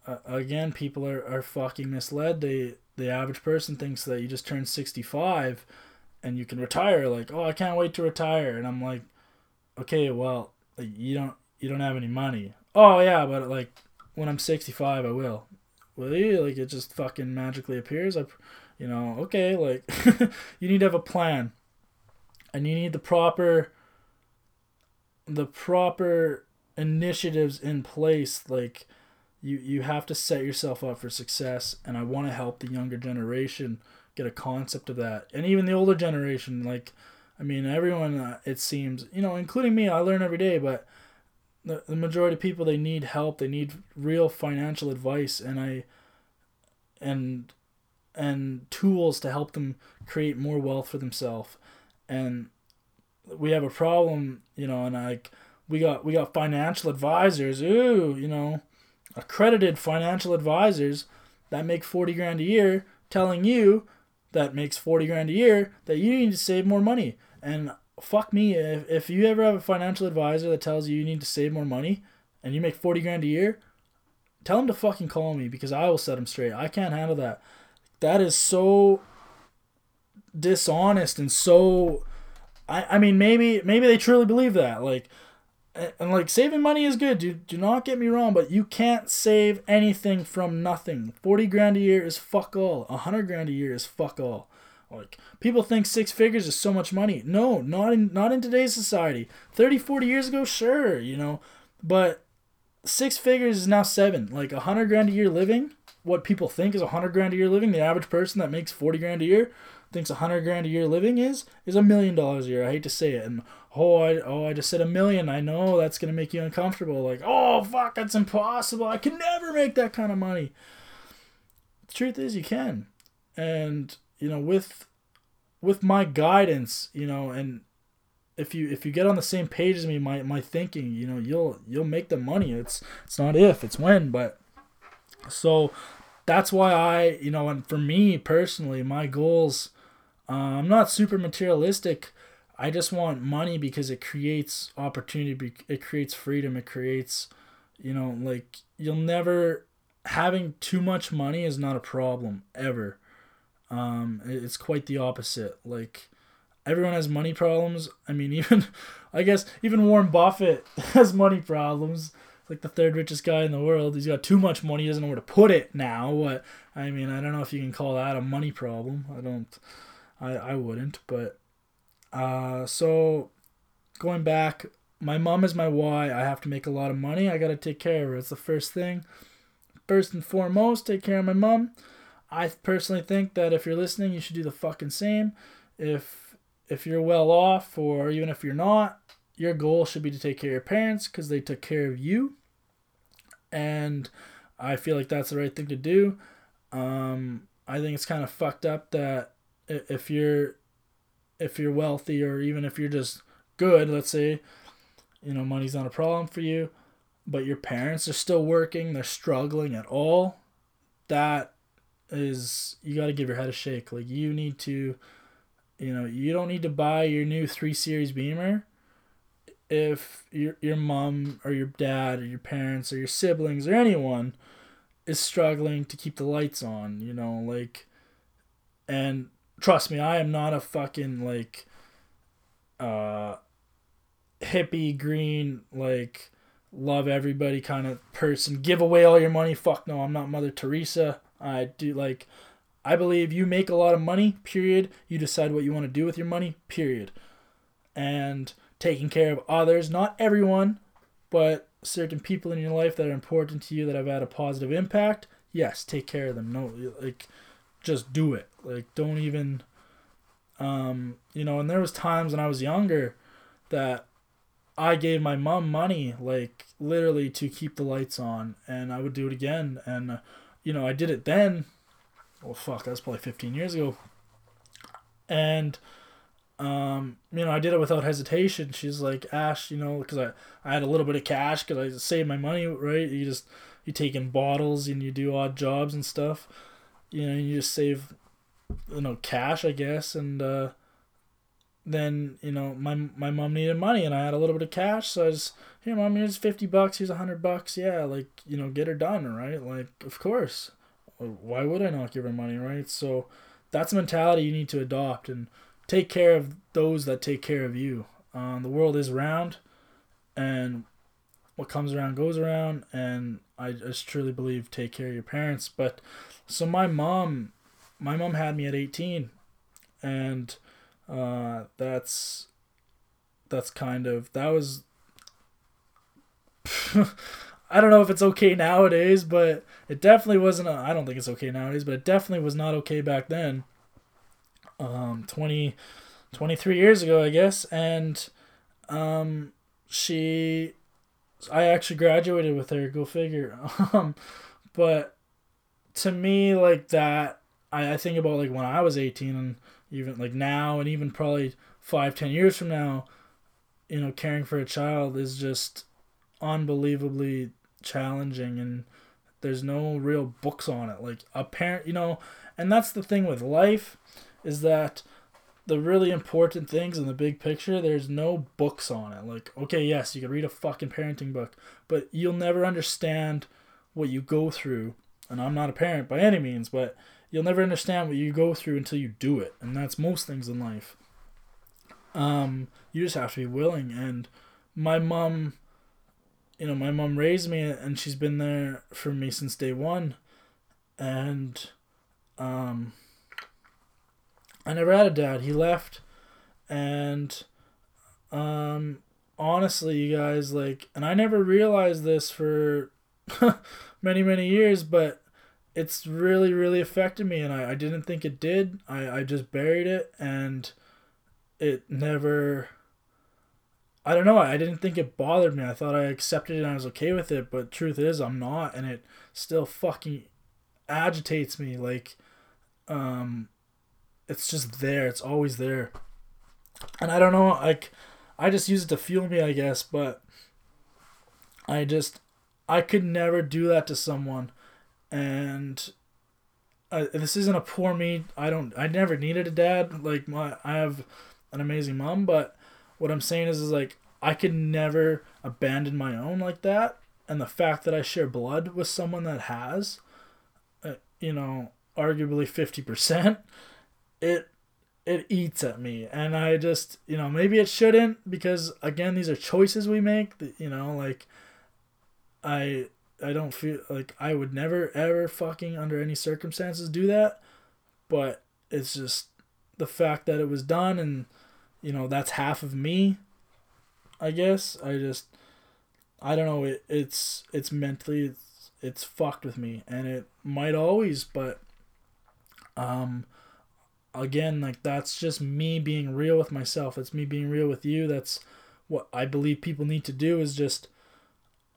uh, again people are, are fucking misled they the average person thinks that you just turn 65 and you can retire like oh i can't wait to retire and i'm like okay well you don't you don't have any money oh yeah but like when i'm 65 i will. Will you? Like it just fucking magically appears. I you know, okay, like you need to have a plan. And you need the proper the proper initiatives in place. Like you you have to set yourself up for success. And I want to help the younger generation get a concept of that. And even the older generation like I mean everyone uh, it seems, you know, including me, I learn every day, but the, the majority of people they need help, they need real financial advice and I and and tools to help them create more wealth for themselves. And we have a problem, you know, and like we got we got financial advisors, ooh, you know, accredited financial advisors that make 40 grand a year telling you that makes 40 grand a year that you need to save more money. And fuck me, if, if you ever have a financial advisor that tells you you need to save more money and you make 40 grand a year, tell them to fucking call me because I will set them straight. I can't handle that that is so dishonest and so I, I mean maybe maybe they truly believe that like and, like saving money is good. Do do not get me wrong, but you can't save anything from nothing. Forty grand a year is fuck all. A hundred grand a year is fuck all. Like people think six figures is so much money. No, not in not in today's society. 30, 40 years ago, sure, you know, but six figures is now seven. Like a hundred grand a year living, what people think is a hundred grand a year living. The average person that makes forty grand a year thinks a hundred grand a year living is is a million dollars a year. I hate to say it, and oh, I oh I just said a million. I know that's gonna make you uncomfortable. Like oh fuck, that's impossible. I can never make that kind of money. The truth is, you can, and you know with with my guidance, you know, and if you if you get on the same page as me, my my thinking, you know, you'll you'll make the money. It's it's not if, it's when. But so that's why I, you know, and for me personally, my goals, uh, I'm not super materialistic. I just want money because it creates opportunity. It creates freedom. It creates, you know, like you'll never having too much money is not a problem ever. Um, it's quite the opposite. Like everyone has money problems. I mean, even I guess even Warren Buffett has money problems. Like the third richest guy in the world, he's got too much money. He doesn't know where to put it now. What I mean, I don't know if you can call that a money problem. I don't. I I wouldn't. But uh, so going back, my mom is my why. I have to make a lot of money. I got to take care of her. It's the first thing. First and foremost, take care of my mom. I personally think that if you're listening, you should do the fucking same. If if you're well off, or even if you're not, your goal should be to take care of your parents because they took care of you. And I feel like that's the right thing to do. Um, I think it's kind of fucked up that if you're if you're wealthy or even if you're just good, let's say, you know, money's not a problem for you, but your parents are still working, they're struggling at all, that is you got to give your head a shake. Like you need to, you know, you don't need to buy your new three series Beamer if your your mom or your dad or your parents or your siblings or anyone is struggling to keep the lights on. You know, like, and trust me, I am not a fucking like, uh, hippie green like love everybody kind of person. Give away all your money. Fuck no, I'm not Mother Teresa. I do like I believe you make a lot of money, period. You decide what you want to do with your money, period. And taking care of others, not everyone, but certain people in your life that are important to you that have had a positive impact, yes, take care of them. No like just do it. Like don't even um you know, and there was times when I was younger that I gave my mom money like literally to keep the lights on and I would do it again and uh, you know, I did it then. Well, fuck, that was probably 15 years ago. And, um, you know, I did it without hesitation. She's like, Ash, you know, because I, I had a little bit of cash because I saved my money, right? You just, you take in bottles and you do odd jobs and stuff. You know, you just save, you know, cash, I guess. And, uh, then you know my my mom needed money and I had a little bit of cash, so I just here, mom, here's fifty bucks, here's a hundred bucks, yeah, like you know, get her done, right? Like of course, why would I not give her money, right? So that's a mentality you need to adopt and take care of those that take care of you. Um, the world is round, and what comes around goes around, and I just truly believe take care of your parents. But so my mom, my mom had me at eighteen, and uh, that's that's kind of that was I don't know if it's okay nowadays, but it definitely wasn't. I don't think it's okay nowadays, but it definitely was not okay back then. Um, 20, 23 years ago, I guess, and um, she, I actually graduated with her. Go figure. Um, but to me, like that, I, I think about like when I was eighteen and even like now and even probably five ten years from now you know caring for a child is just unbelievably challenging and there's no real books on it. Like a parent you know and that's the thing with life is that the really important things in the big picture there's no books on it. Like okay yes you can read a fucking parenting book but you'll never understand what you go through. And i'm not a parent by any means but you'll never understand what you go through until you do it, and that's most things in life. Um, you just have to be willing. And my mom, you know, my mom raised me and she's been there for me since day one. And um I never had a dad. He left and um honestly, you guys like and I never realized this for many many years, but it's really really affected me and I, I didn't think it did. I, I just buried it and it never I don't know. I didn't think it bothered me. I thought I accepted it and I was okay with it, but truth is I'm not and it still fucking agitates me like um it's just there. It's always there. And I don't know, like I just use it to fuel me, I guess, but I just I could never do that to someone and uh, this isn't a poor me. I don't I never needed a dad. Like my I have an amazing mom, but what I'm saying is, is like I could never abandon my own like that. And the fact that I share blood with someone that has, uh, you know, arguably fifty percent, it it eats at me. And I just, you know, maybe it shouldn't because again, these are choices we make. That, you know, like I I don't feel like I would never ever fucking under any circumstances do that, but it's just the fact that it was done and you know that's half of me i guess. I just i don't know it, it's it's mentally it's, it's fucked with me and it might always but um again like that's just me being real with myself. It's me being real with you. That's what i believe people need to do is just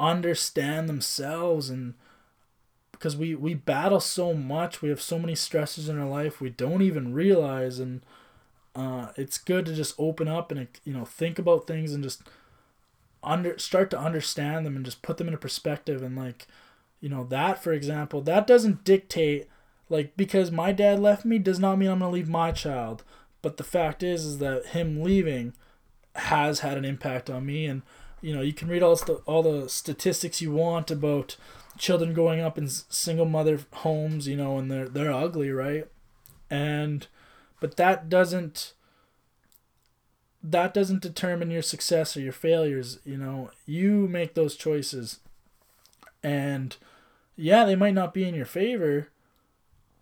understand themselves and because we we battle so much we have so many stresses in our life we don't even realize and uh, it's good to just open up and you know think about things and just under start to understand them and just put them in a perspective and like you know that for example that doesn't dictate like because my dad left me does not mean I'm gonna leave my child. But the fact is is that him leaving has had an impact on me and you know you can read all the all the statistics you want about children growing up in single mother homes you know and they're they're ugly right? And but that doesn't that doesn't determine your success or your failures you know? You make those choices. And yeah they might not be in your favor.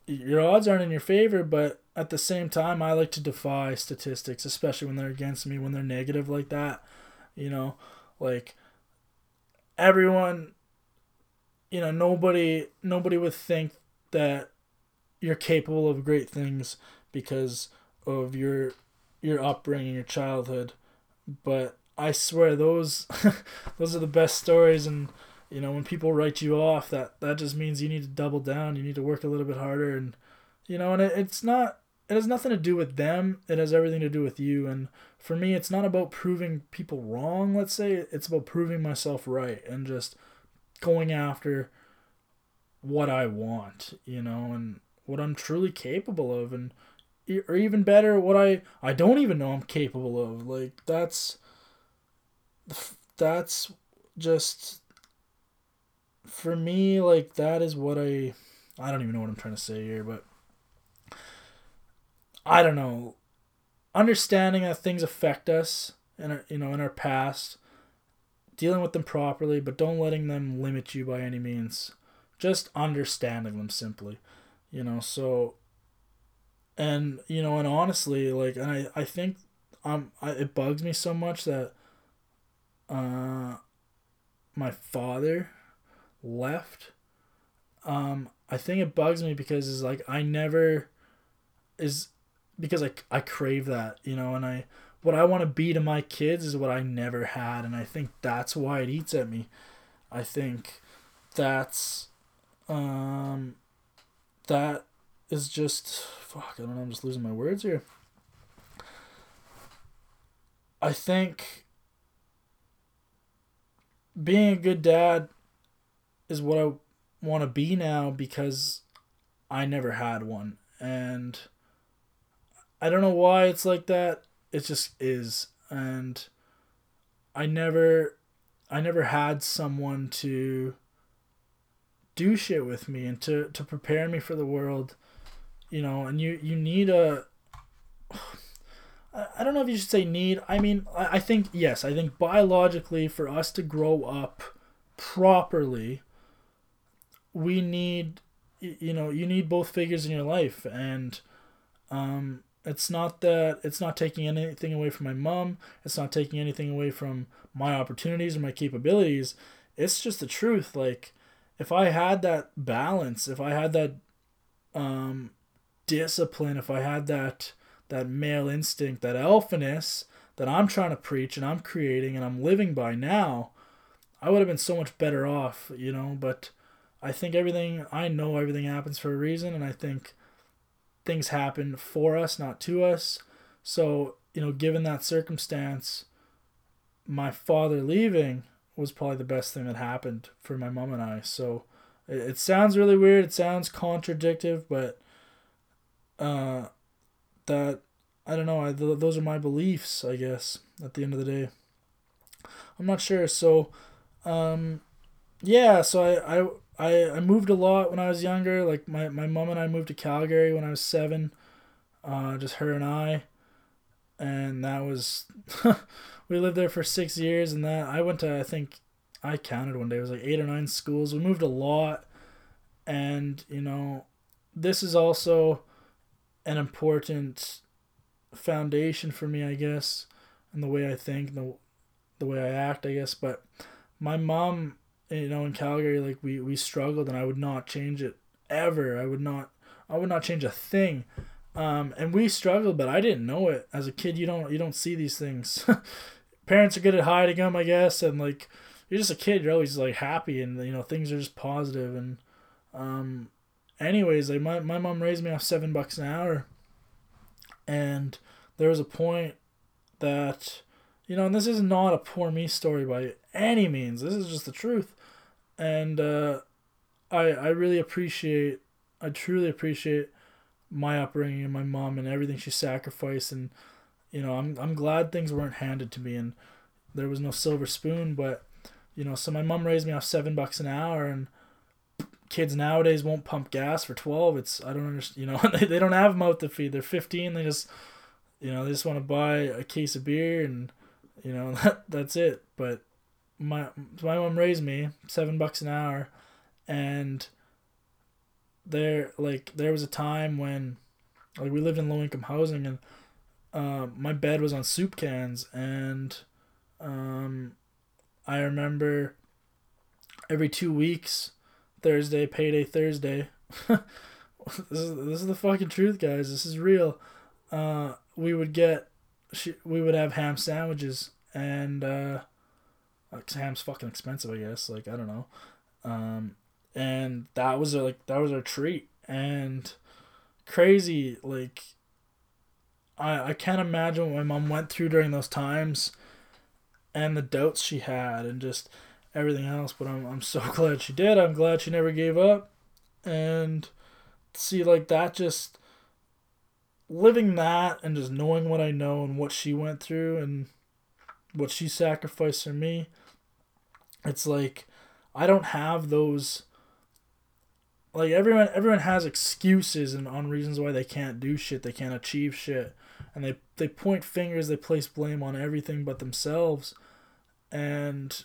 Your odds aren't in your favor but at the same time i like to defy statistics especially when they're against me when they're negative like that you know like everyone you know nobody nobody would think that you're capable of great things because of your your upbringing, your childhood. But I swear those those are the best stories. And you know when people write you off that that just means you need to double down, you need to work a little bit harder. And you know and it, it's not it has nothing to do with them, it has everything to do with you. And for me it's not about proving people wrong, let's say, it's about proving myself right and just going after what I want, you know, and what I'm truly capable of. And or even better what I I don't even know I'm capable of. Like that's that's just for me like that is what I I don't even know what I'm trying to say here, but I don't know. Understanding that things affect us in our, you know in our past, dealing with them properly, but don't letting them limit you by any means. Just understanding them simply, you know. So and you know and honestly like and i i think um I, it bugs me so much that uh my father left um i think it bugs me because it's like i never is because i i crave that you know and i what i want to be to my kids is what i never had and i think that's why it eats at me i think that's um that is just fuck. I don't know. I'm just losing my words here. I think being a good dad is what I want to be now because I never had one. And I don't know why it's like that. It just is. And I never I never had someone to do shit with me and to, to prepare me for the world you know, and you you need a. I don't know if you should say need. I mean, I think yes. I think biologically, for us to grow up properly, we need, you know, you need both figures in your life. And um, it's not that it's not taking anything away from my mom. It's not taking anything away from my opportunities or my capabilities. It's just the truth. Like, if I had that balance, if I had that um, discipline, if I had that that male instinct, that alphaness that I'm trying to preach and I'm creating and I'm living by now, I would have been so much better off, you know. But I think everything, I know everything happens for a reason, and I think things happen for us, not to us. So, you know, given that circumstance, my father leaving was probably the best thing that happened for my mom and I. So it, it sounds really weird, it sounds contradictive, but uh, that I don't know. I, th- those are my beliefs, I guess. At the end of the day, I'm not sure. So, um, yeah. So I, I I I moved a lot when I was younger. Like my my mom and I moved to Calgary when I was seven. Uh, just her and I, and that was we lived there for six years. And that I went to I think I counted one day it was like eight or nine schools. We moved a lot, and you know, this is also an important foundation for me, I guess, and the way I think, the the way I act, I guess. But my mom, you know, in Calgary, like we we struggled, and I would not change it ever. I would not, I would not change a thing. Um, and we struggled, but I didn't know it as a kid. You don't you don't see these things. Parents are good at hiding them, I guess, and like you're just a kid. You're always like happy, and you know things are just positive. And um, anyways, like my my mom raised me off seven bucks an hour and there was a point that, you know, and this is not a poor me story by any means. This is just the truth. And uh, I, I really appreciate, I truly appreciate my upbringing and my mom and everything she sacrificed. And, you know, I'm, I'm glad things weren't handed to me and there was no silver spoon. But, you know, so my mom raised me off seven bucks an hour and, kids nowadays won't pump gas for 12 it's i don't understand you know they, they don't have mouth to feed they're 15 they just you know they just want to buy a case of beer and you know that, that's it but my my mom raised me seven bucks an hour and there like there was a time when like we lived in low income housing and uh, my bed was on soup cans and um, i remember every two weeks Thursday, payday Thursday. this is this is the fucking truth, guys. This is real. Uh, we would get, we would have ham sandwiches, and uh, ham's fucking expensive, I guess. Like I don't know, um, and that was our, like that was our treat, and crazy like. I I can't imagine what my mom went through during those times, and the doubts she had, and just everything else. But I'm I'm so glad she did. I'm glad she never gave up, and see like that just living that and just knowing what I know and what she went through and what she sacrificed for me. It's like I don't have those like everyone everyone has excuses and on reasons why they can't do shit, they can't achieve shit. And they they point fingers, they place blame on everything but themselves. And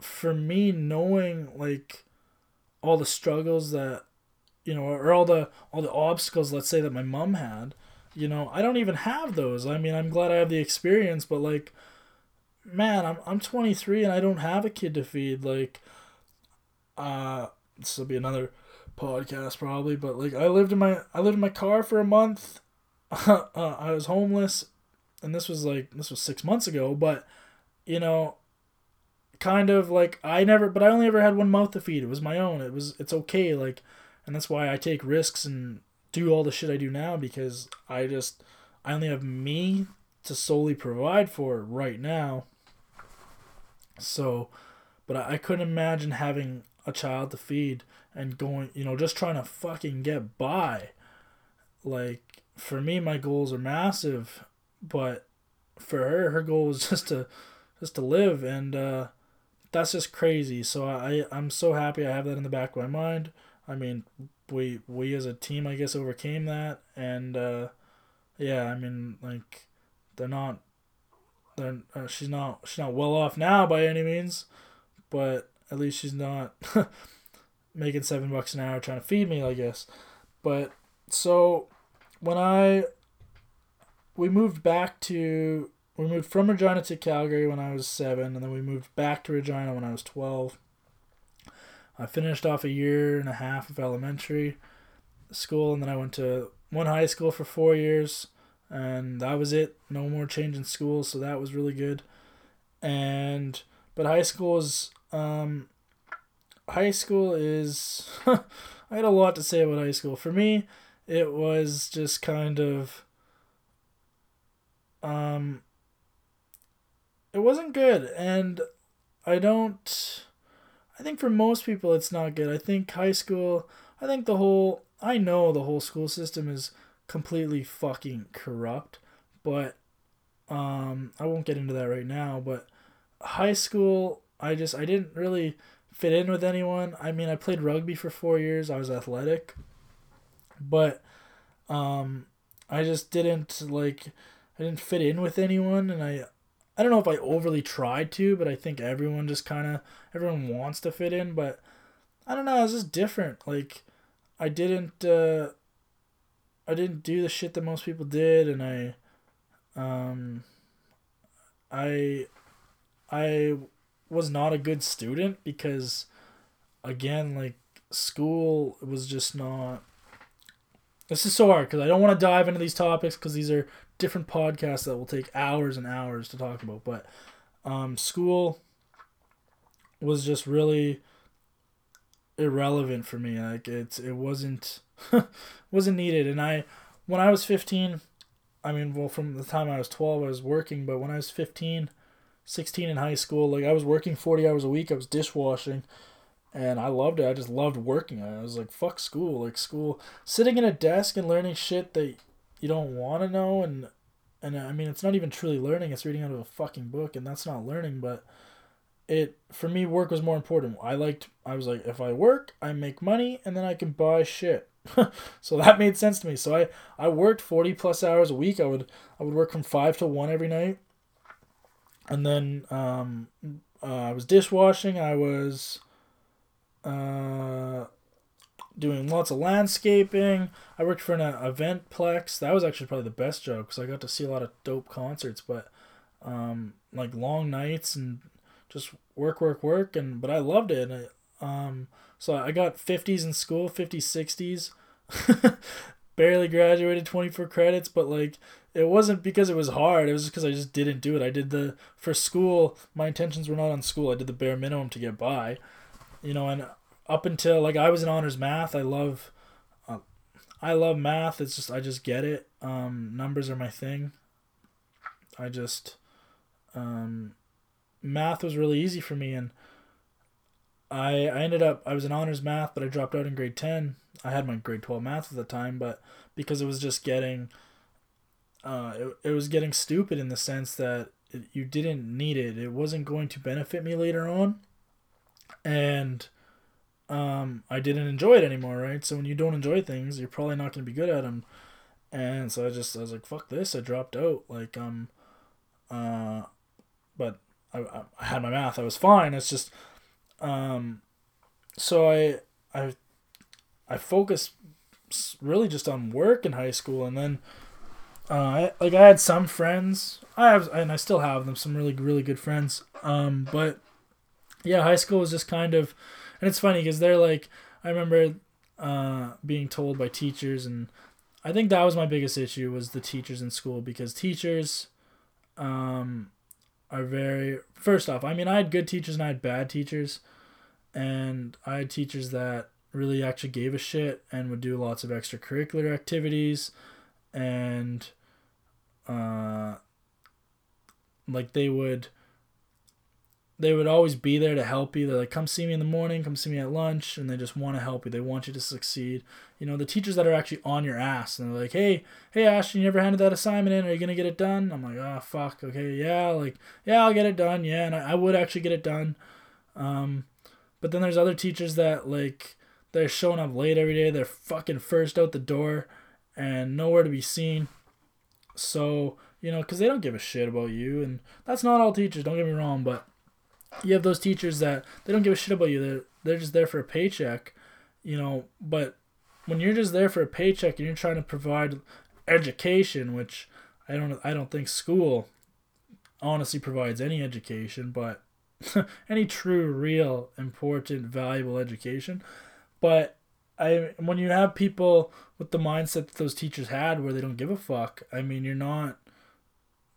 for me knowing like all the struggles that you know or all the all the obstacles let's say that my mom had you know i don't even have those i mean i'm glad i have the experience but like man i'm, I'm 23 and i don't have a kid to feed like uh this will be another podcast probably but like i lived in my i lived in my car for a month uh, i was homeless and this was like this was six months ago but you know kind of like I never, but I only ever had one mouth to feed. It was my own. It was it's okay. Like, and that's why I take risks and do all the shit I do now because I just I only have me to solely provide for right now. So, but I, I couldn't imagine having a child to feed and going, you know, just trying to fucking get by. Like for me, my goals are massive, but for her, her goal was just to just to live and uh that's just crazy. So I I'm so happy I have that in the back of my mind. I mean, we we as a team I guess overcame that, and uh, yeah, I mean like they're not they're uh, she's not she's not well off now by any means, but at least she's not making seven bucks an hour trying to feed me, I guess. But so when I we moved back to we moved from Regina to Calgary when I was seven, and then we moved back to Regina when I was twelve. I finished off a year and a half of elementary school, and then I went to one high school for four years, and that was it. No more change in school, so that was really good. And but high school is um, high school is I had a lot to say about high school. For me, it was just kind of um it wasn't good and I don't I think for most people it's not good. I think high school I think the whole I know the whole school system is completely fucking corrupt, but um I won't get into that right now, but high school I just I didn't really fit in with anyone. I mean, I played rugby for 4 years. I was athletic. But um I just didn't like I didn't fit in with anyone and I I don't know if I overly tried to, but I think everyone just kind of everyone wants to fit in, but I don't know, it's just different. Like I didn't uh I didn't do the shit that most people did and I um I I was not a good student because again like school was just not this is so hard because I don't want to dive into these topics because these are different podcasts that will take hours and hours to talk about. But um, school was just really irrelevant for me. Like it's it wasn't wasn't needed. And I when I was fifteen, I mean, well, from the time I was twelve, I was working. But when I was 15, 16 in high school, like I was working forty hours a week. I was dishwashing and I loved it. I just loved working. I was like, fuck school. Like school, sitting in a desk and learning shit that you don't want to know, and and I mean, it's not even truly learning. It's reading out of a fucking book, and that's not learning. But it for me, work was more important. I liked. I was like, if I work, I make money, and then I can buy shit. so that made sense to me. So I I worked forty plus hours a week. I would I would work from five to one every night, and then um, uh, I was dishwashing. I was uh, doing lots of landscaping. I worked for an event plex. That was actually probably the best job because I got to see a lot of dope concerts. But um, like long nights and just work, work, work. And but I loved it. And um, so I got fifties in school, 50s, 60s. Barely graduated, 24 credits, but like it wasn't because it was hard. It was just because I just didn't do it. I did the for school. My intentions were not on school. I did the bare minimum to get by you know, and up until like I was in honors math, I love, uh, I love math. It's just I just get it. Um, numbers are my thing. I just, um, math was really easy for me, and I I ended up I was in honors math, but I dropped out in grade ten. I had my grade twelve math at the time, but because it was just getting, uh, it, it was getting stupid in the sense that it, you didn't need it. It wasn't going to benefit me later on and um, I didn't enjoy it anymore, right? So when you don't enjoy things, you're probably not going to be good at them. And so I just I was like, fuck this. I dropped out. Like um, uh, but I I had my math. I was fine. It's just um, so I I I focused really just on work in high school, and then uh, I, like I had some friends. I have and I still have them. Some really really good friends. Um, but yeah, high school was just kind of, and it's funny because they're like, I remember uh, being told by teachers, and I think that was my biggest issue was the teachers in school because teachers, um, are very first off. I mean, I had good teachers and I had bad teachers, and I had teachers that really actually gave a shit and would do lots of extracurricular activities, and uh, like they would they would always be there to help you. They're like, come see me in the morning, come see me at lunch, and they just want to help you. They want you to succeed. You know, the teachers that are actually on your ass and they're like, hey, hey, Ashton, you never handed that assignment in? Are you gonna get it done? I'm like, oh fuck, okay, yeah, like, yeah, I'll get it done, yeah, and I, I would actually get it done. Um, but then there's other teachers that like they're showing up late every day. They're fucking first out the door and nowhere to be seen. So you know, because they don't give a shit about you, and that's not all teachers. Don't get me wrong, but you have those teachers that they don't give a shit about you. They're they're just there for a paycheck, you know. But when you're just there for a paycheck and you're trying to provide education, which I don't I don't think school honestly provides any education, but any true, real, important, valuable education. But I when you have people with the mindset that those teachers had where they don't give a fuck, I mean you're not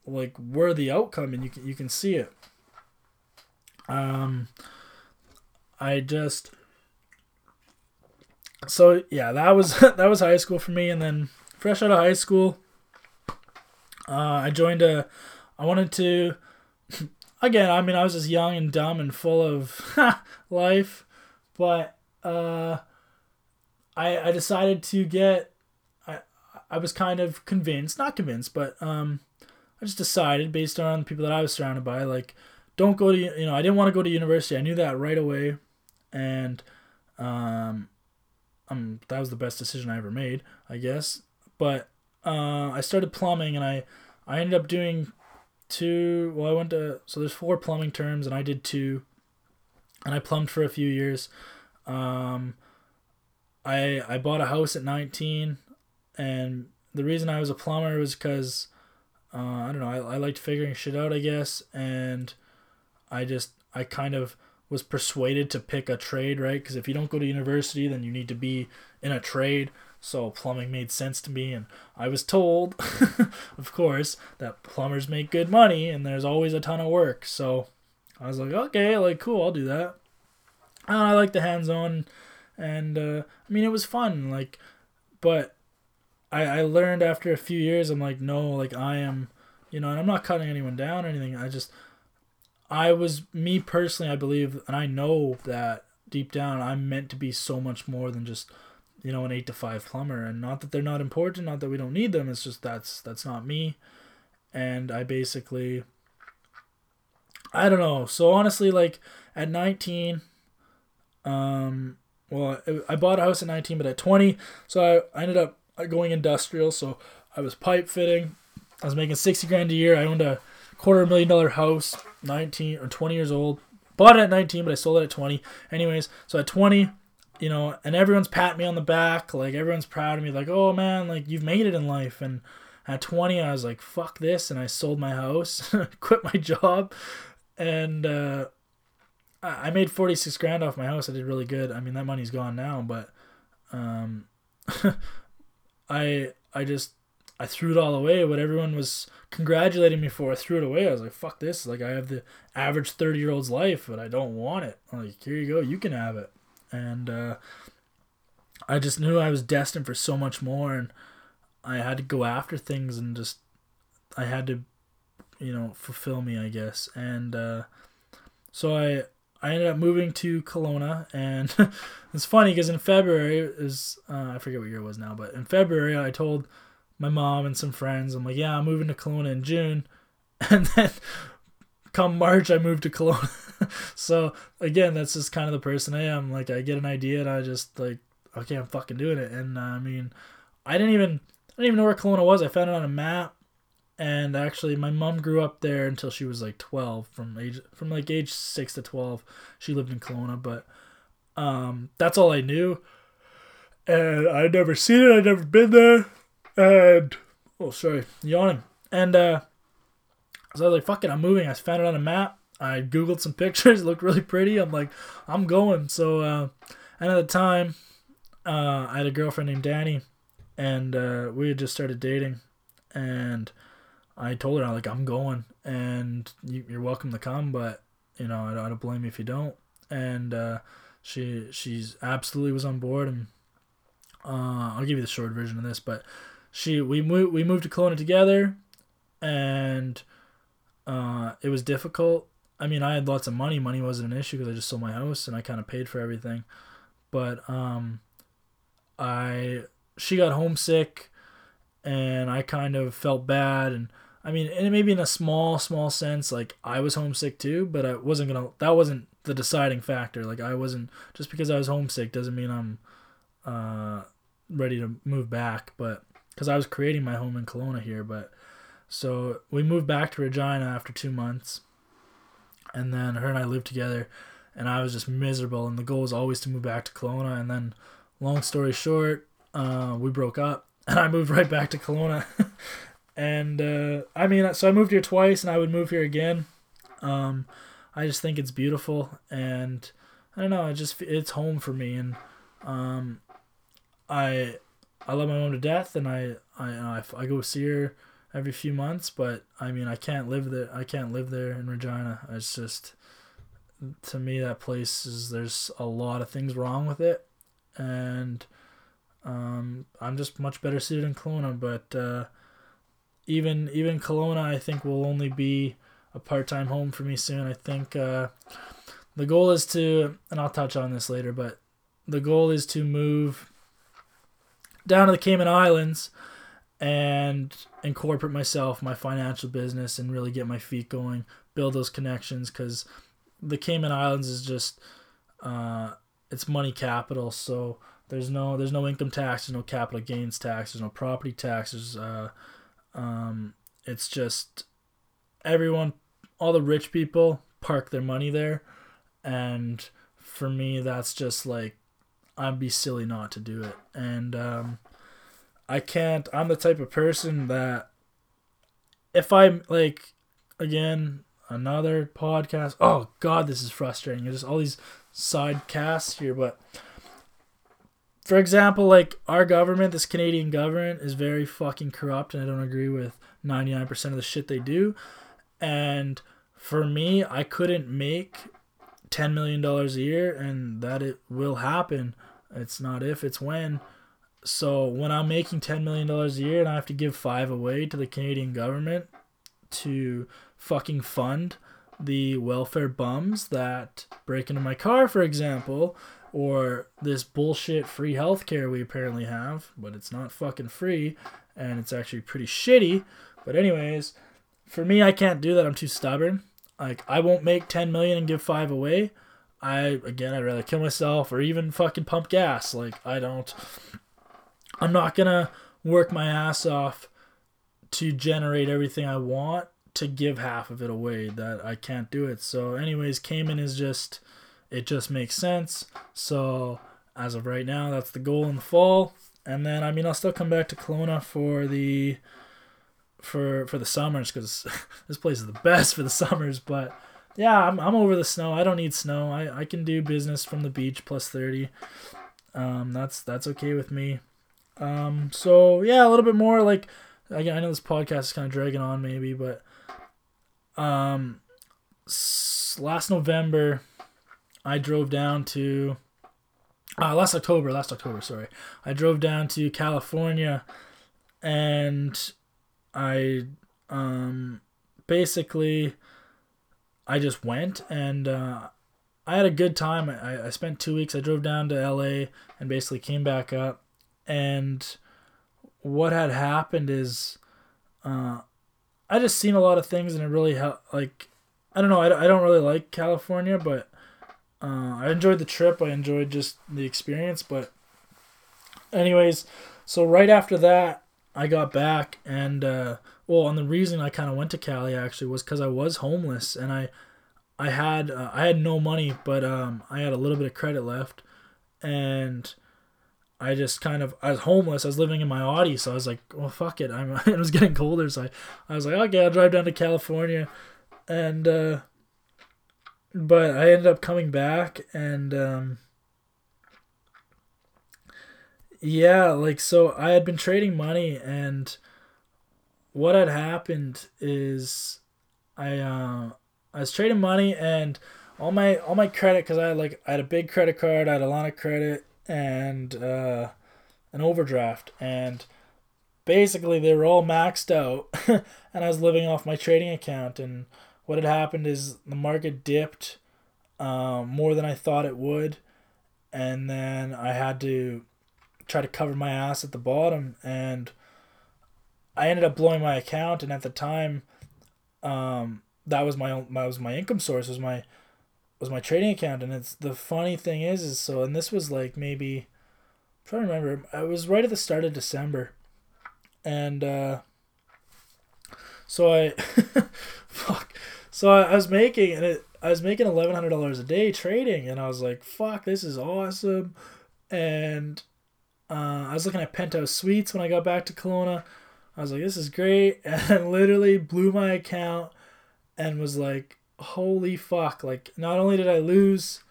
like where the outcome and you can you can see it. Um I just so yeah, that was that was high school for me. And then fresh out of high school uh, I joined a I wanted to again, I mean I was just young and dumb and full of life, but uh I I decided to get I I was kind of convinced, not convinced, but um I just decided based on the people that I was surrounded by, like, don't go to you know I didn't want to go to university. I knew that right away, and um, um that was the best decision I ever made, I guess. But uh, I started plumbing, and I I ended up doing two. Well, I went to so there's four plumbing terms, and I did two, and I plumbed for a few years. Um, I I bought a house at 19, and the reason I was a plumber was because uh, I don't know. I, I liked figuring shit out, I guess, and I just I kind of was persuaded to pick a trade, right? Because if you don't go to university, then you need to be in a trade. So plumbing made sense to me, and I was told, of course, that plumbers make good money and there's always a ton of work. So I was like, okay, like cool, I'll do that. And I like the hands-on, and uh, I mean it was fun, like, but I, I learned after a few years, I'm like, no, like I am, you know, and I'm not cutting anyone down or anything. I just, I was, me personally, I believe, and I know that deep down, I'm meant to be so much more than just, you know, an eight to five plumber. And not that they're not important, not that we don't need them. It's just that's, that's not me. And I basically, I don't know. So honestly, like at 19, um, well, I bought a house at 19, but at 20, so I, I ended up going industrial. So I was pipe fitting. I was making 60 grand a year. I owned a quarter million dollar house, 19 or 20 years old. Bought it at 19, but I sold it at 20. Anyways, so at 20, you know, and everyone's patting me on the back. Like everyone's proud of me. Like, oh man, like you've made it in life. And at 20, I was like, fuck this. And I sold my house, quit my job. And, uh, I made 46 grand off my house. I did really good. I mean, that money's gone now, but, um, I I just I threw it all away. What everyone was congratulating me for, I threw it away. I was like, "Fuck this!" Like I have the average thirty year old's life, but I don't want it. I'm like, here you go, you can have it. And uh, I just knew I was destined for so much more, and I had to go after things, and just I had to, you know, fulfill me, I guess. And uh, so I I ended up moving to Kelowna, and it's funny because in February is uh, I forget what year it was now, but in February I told my mom and some friends, I'm like, yeah, I'm moving to Kelowna in June, and then come March I moved to Kelowna. so again, that's just kind of the person I am. Like I get an idea and I just like, okay, I'm fucking doing it. And uh, I mean, I didn't even I didn't even know where Kelowna was. I found it on a map and actually my mom grew up there until she was like 12 from age from like age 6 to 12 she lived in Kelowna but um that's all I knew and I'd never seen it I'd never been there and oh sorry yawning. And uh so I was like fuck it I'm moving. I found it on a map. I googled some pictures it looked really pretty. I'm like I'm going. So uh and at the time uh I had a girlfriend named Danny and uh we had just started dating. And I told her "I'm like I'm going. And you, are welcome to come, but you know I, I don't blame you if you don't. And uh, she she's absolutely was on board, and uh, I'll give you the short version of this, but she we moved we moved to Kelowna together, and uh, it was difficult. I mean, I had lots of money. Money wasn't an issue because I just sold my house and I kind of paid for everything. But um, I she got homesick, and I kind of felt bad and I mean, and maybe in a small, small sense, like I was homesick too, but I wasn't gonna. That wasn't the deciding factor. Like I wasn't just because I was homesick doesn't mean I'm uh, ready to move back. But because I was creating my home in Kelowna here, but so we moved back to Regina after two months, and then her and I lived together, and I was just miserable. And the goal was always to move back to Kelowna. And then, long story short, uh, we broke up, and I moved right back to Kelowna. and uh, I mean, so I moved here twice, and I would move here again. Um, I just think it's beautiful, and I don't know. I just it's home for me, and um, I I love my mom to death, and I I I, I go see her every few months. But I mean, I can't live there. I can't live there in Regina. It's just to me that place is there's a lot of things wrong with it, and um, I'm just much better suited in Kelowna. But uh, even even Kelowna, I think will only be a part time home for me soon. I think uh, the goal is to, and I'll touch on this later, but the goal is to move down to the Cayman Islands and incorporate myself, my financial business, and really get my feet going, build those connections because the Cayman Islands is just uh, it's money capital. So there's no there's no income tax, there's no capital gains tax, there's no property taxes. Uh, um, it's just everyone, all the rich people park their money there, and for me that's just like I'd be silly not to do it. And um, I can't. I'm the type of person that if I'm like, again, another podcast. Oh God, this is frustrating. There's all these side casts here, but for example, like our government, this Canadian government is very fucking corrupt, and I don't agree with 99% of the shit they do. And for me, I couldn't make $10 million a year, and that it will happen. It's not if, it's when. So when I'm making $10 million a year and I have to give five away to the Canadian government to fucking fund the welfare bums that break into my car, for example, or this bullshit free healthcare we apparently have, but it's not fucking free and it's actually pretty shitty. But anyways, for me I can't do that. I'm too stubborn. Like I won't make 10 million and give 5 away. I again I'd rather kill myself or even fucking pump gas. Like I don't I'm not to work my ass off to generate everything I want to give half of it away that I can't do it. So anyways, Cayman is just it just makes sense. So as of right now, that's the goal in the fall. And then I mean I'll still come back to Kelowna for the for for the summers because this place is the best for the summers. But yeah, I'm I'm over the snow. I don't need snow. I, I can do business from the beach plus thirty. Um, that's that's okay with me. Um, so yeah, a little bit more like again, I know this podcast is kind of dragging on maybe, but um, last November, I drove down to uh, last October, last October, sorry, I drove down to California, and I um basically I just went and uh, I had a good time. I, I spent two weeks. I drove down to LA and basically came back up and what had happened is uh, I just seen a lot of things and it really helped. Like I don't know, I, I don't really like California, but uh, I enjoyed the trip. I enjoyed just the experience. But anyways, so right after that, I got back and uh, well, and the reason I kind of went to Cali actually was because I was homeless and I I had uh, I had no money, but um, I had a little bit of credit left, and I just kind of I was homeless. I was living in my Audi, so I was like, well, fuck it. I'm it was getting colder, so I, I was like, okay, I'll drive down to California, and uh, but I ended up coming back and um, yeah, like so I had been trading money and what had happened is I uh, I was trading money and all my all my credit because I had like I had a big credit card, I had a lot of credit and uh, an overdraft, and basically they were all maxed out, and I was living off my trading account. And what had happened is the market dipped um, more than I thought it would, and then I had to try to cover my ass at the bottom, and I ended up blowing my account. And at the time, um, that was my that was my income source was my was my trading account and it's the funny thing is is so and this was like maybe I'm trying to remember I was right at the start of December and uh so I fuck so I, I was making and it I was making eleven hundred dollars a day trading, and I was like, "Fuck, this is awesome!" And uh, I was looking at penthouse suites when I got back to Kelowna. I was like, "This is great," and literally blew my account, and was like, "Holy fuck!" Like, not only did I lose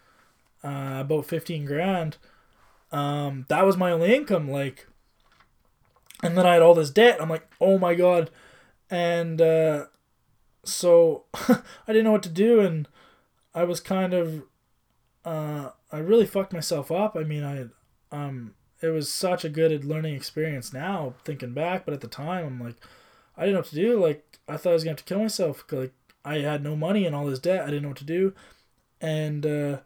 uh, about fifteen grand, um, that was my only income. Like, and then I had all this debt. I'm like, "Oh my god!" And uh, so I didn't know what to do, and I was kind of, uh, I really fucked myself up. I mean, I, um, it was such a good learning experience now, thinking back, but at the time, I'm like, I didn't know what to do. Like, I thought I was gonna have to kill myself. Like, I had no money and all this debt. I didn't know what to do, and uh,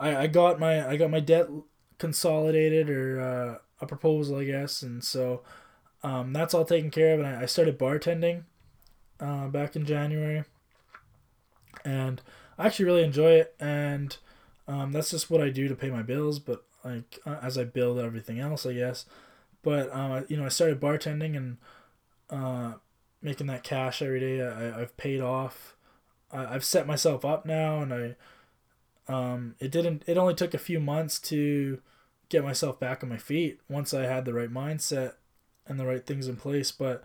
I I got my I got my debt consolidated or uh, a proposal, I guess, and so. Um, that's all taken care of, and I, I started bartending uh, back in January, and I actually really enjoy it. And um, that's just what I do to pay my bills. But like uh, as I build everything else, I guess. But uh, you know, I started bartending and uh, making that cash every day. I I've paid off. I, I've set myself up now, and I um, it didn't. It only took a few months to get myself back on my feet once I had the right mindset and the right things in place. But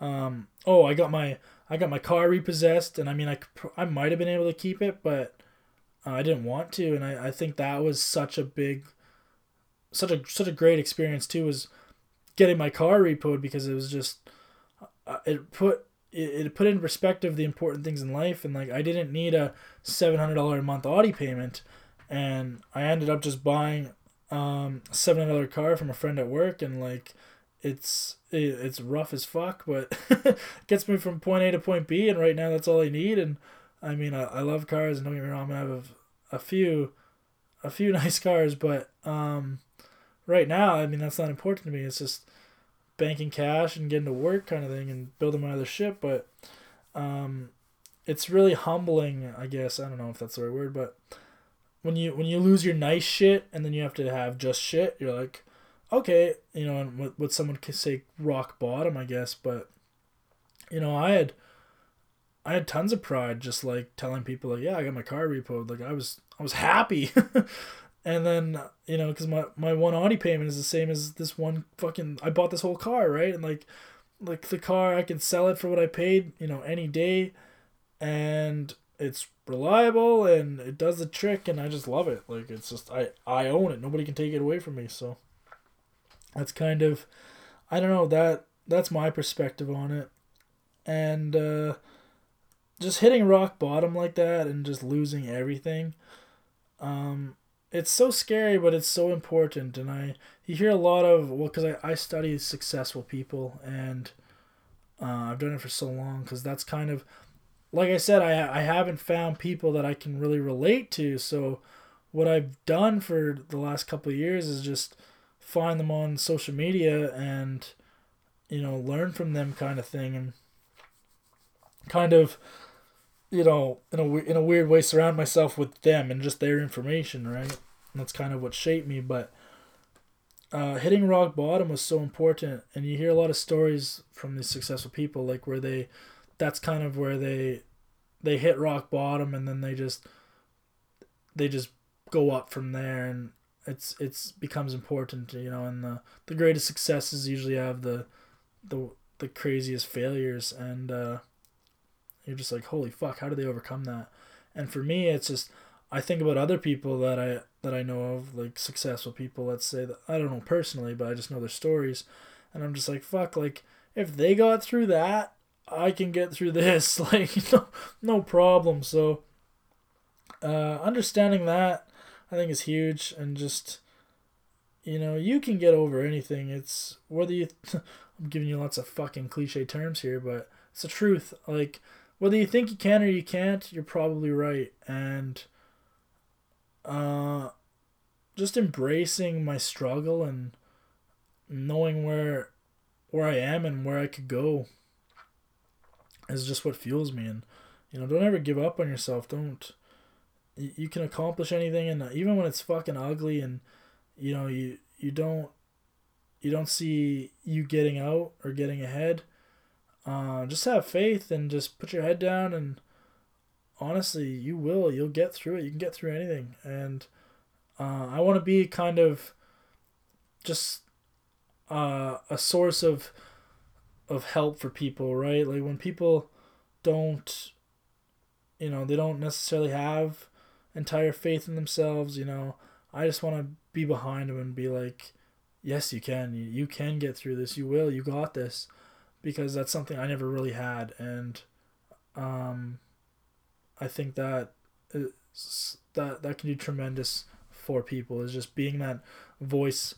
um, oh, I got my I got my car repossessed, and I mean, I, I might have been able to keep it, but uh, I didn't want to, and I, I think that was such a big, such a such a great experience too. Was getting my car repoed because it was just, uh, it put it, it put in perspective the important things in life, and like I didn't need a seven hundred dollar a month Audi payment, and I ended up just buying um a seven hundred dollar car from a friend at work, and like it's it, it's rough as fuck, but gets me from point A to point B, and right now that's all I need. And I mean, I, I love cars, and don't get me wrong, I have a, a few, a few nice cars, but um, right now, I mean, that's not important to me. It's just banking cash and getting to work kind of thing, and building my other ship. But um, it's really humbling, I guess. I don't know if that's the right word, but when you when you lose your nice shit and then you have to have just shit, you're like okay, you know, and what, what someone could say rock bottom, I guess, but you know, I had I had tons of pride just like telling people like, yeah, I got my car repoed. Like I was I was happy. and then, you know, cuz my my one Audi payment is the same as this one fucking I bought this whole car, right? And like like the car I can sell it for what I paid, you know, any day and it's reliable and it does the trick and I just love it. Like it's just I I own it. Nobody can take it away from me, so that's kind of I don't know that that's my perspective on it. And uh, just hitting rock bottom like that and just losing everything. Um, it's so scary, but it's so important. And I you hear a lot of well, because I, I study successful people and uh, I've done it for so long because that's kind of like I said, I I haven't found people that I can really relate to. So what I've done for the last couple of years is just find them on social media and you know learn from them kind of thing and kind of you know in a in a weird way surround myself with them and just their information right? And that's kind of what shaped me but uh, hitting rock bottom was so important and you hear a lot of stories from these successful people like where they that's kind of where they they hit rock bottom and then they just they just go up from there and it's it's becomes important you know and the the greatest successes usually have the the the craziest failures and uh you're just like holy fuck how do they overcome that? And for me it's just i think about other people that i that i know of like successful people let's say that i don't know personally but i just know their stories. And i'm just like fuck like if they got through that i can get through this. Like no, no problem. So uh understanding that I think is huge. And just you know, you can get over anything. It's whether you I'm giving you lots of fucking cliche terms here, but it's the truth. Like whether you think you can or you can't, you're probably right. And uh just embracing my struggle and knowing where where I am and where I could go is just what fuels me and you know, don't ever give up on yourself. Don't you can accomplish anything and even when it's fucking ugly and you know you you don't you don't see you getting out or getting ahead uh, just have faith and just put your head down and honestly, you will. You'll get through it. You can get through anything. And uh, I want to be kind of just uh, a source of of help for people, right? Like when people don't, you know, they don't necessarily have entire faith in themselves. You know, I just want to be behind them and be like, yes, you can. You, you can get through this. You will. You got this. Because that's something I never really had. And um, I think that is, that that can do tremendous for people is just being that voice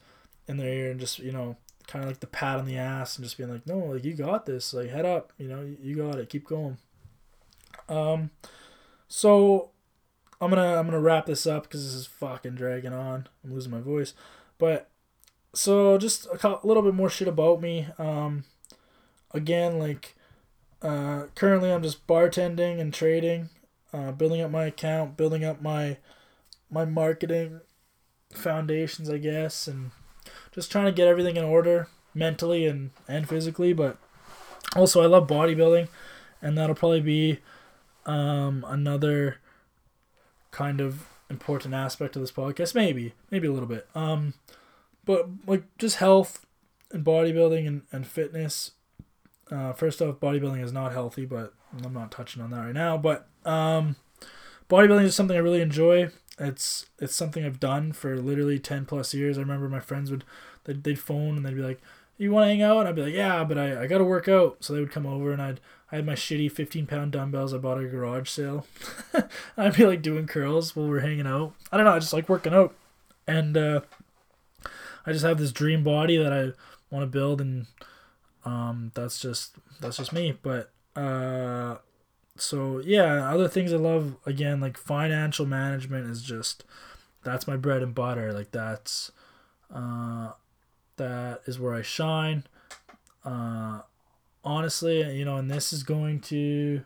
in their ear and just you know kind of like the pat on the ass and just being like no like you got this like head up you know you got it keep going. Um so i'm gonna i'm gonna wrap this up because this is fucking dragging on. I'm losing my voice. But so just a little bit more shit about me. Um again like uh currently i'm just bartending and trading uh building up my account building up my my marketing foundations i guess and just trying to get everything in order mentally and and physically but also i love bodybuilding and that'll probably be um another kind of important aspect of this podcast. Maybe maybe a little bit. Um but like just health and bodybuilding and, and fitness uh, first off bodybuilding is not healthy but i'm not touching on that right now but um, bodybuilding is something i really enjoy it's it's something i've done for literally 10 plus years i remember my friends would they'd, they'd phone and they'd be like you want to hang out and i'd be like yeah but i, I gotta work out so they would come over and i'd I had my shitty 15 pound dumbbells I bought at a garage sale. I'd be like doing curls while we're hanging out. I don't know, I just like working out. And uh, I just have this dream body that I want to build, and um, that's just that's just me. But uh, so yeah, other things I love again like financial management is just that's my bread and butter. Like that's uh, that is where I shine. Uh, honestly, you know, and this is going to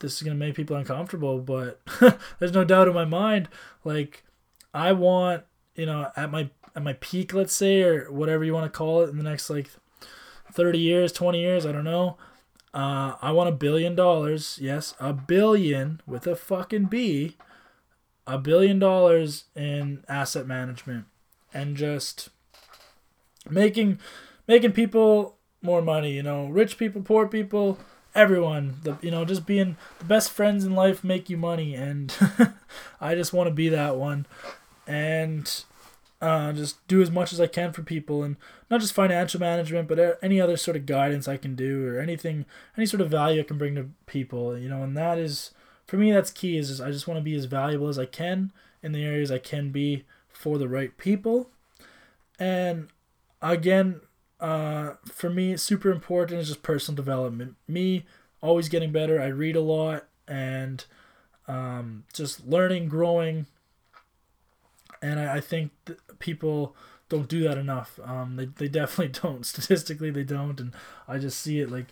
this is gonna make people uncomfortable, but there's no doubt in my mind. Like, I want you know at my at my peak, let's say, or whatever you want to call it, in the next like 30 years, 20 years, I don't know. Uh, I want a billion dollars. Yes, a billion with a fucking B. A billion dollars in asset management and just making making people more money, you know, rich people, poor people, everyone, the you know, just being the best friends in life make you money and I just want to be that one. And uh, just do as much as I can for people, and not just financial management, but any other sort of guidance I can do, or anything, any sort of value I can bring to people, you know. And that is, for me, that's key. Is just, I just want to be as valuable as I can in the areas I can be for the right people, and again, uh, for me, super important is just personal development. Me always getting better. I read a lot and um, just learning, growing and I, I think people don't do that enough. Um, they, they definitely don't. Statistically, they don't, and I just see it like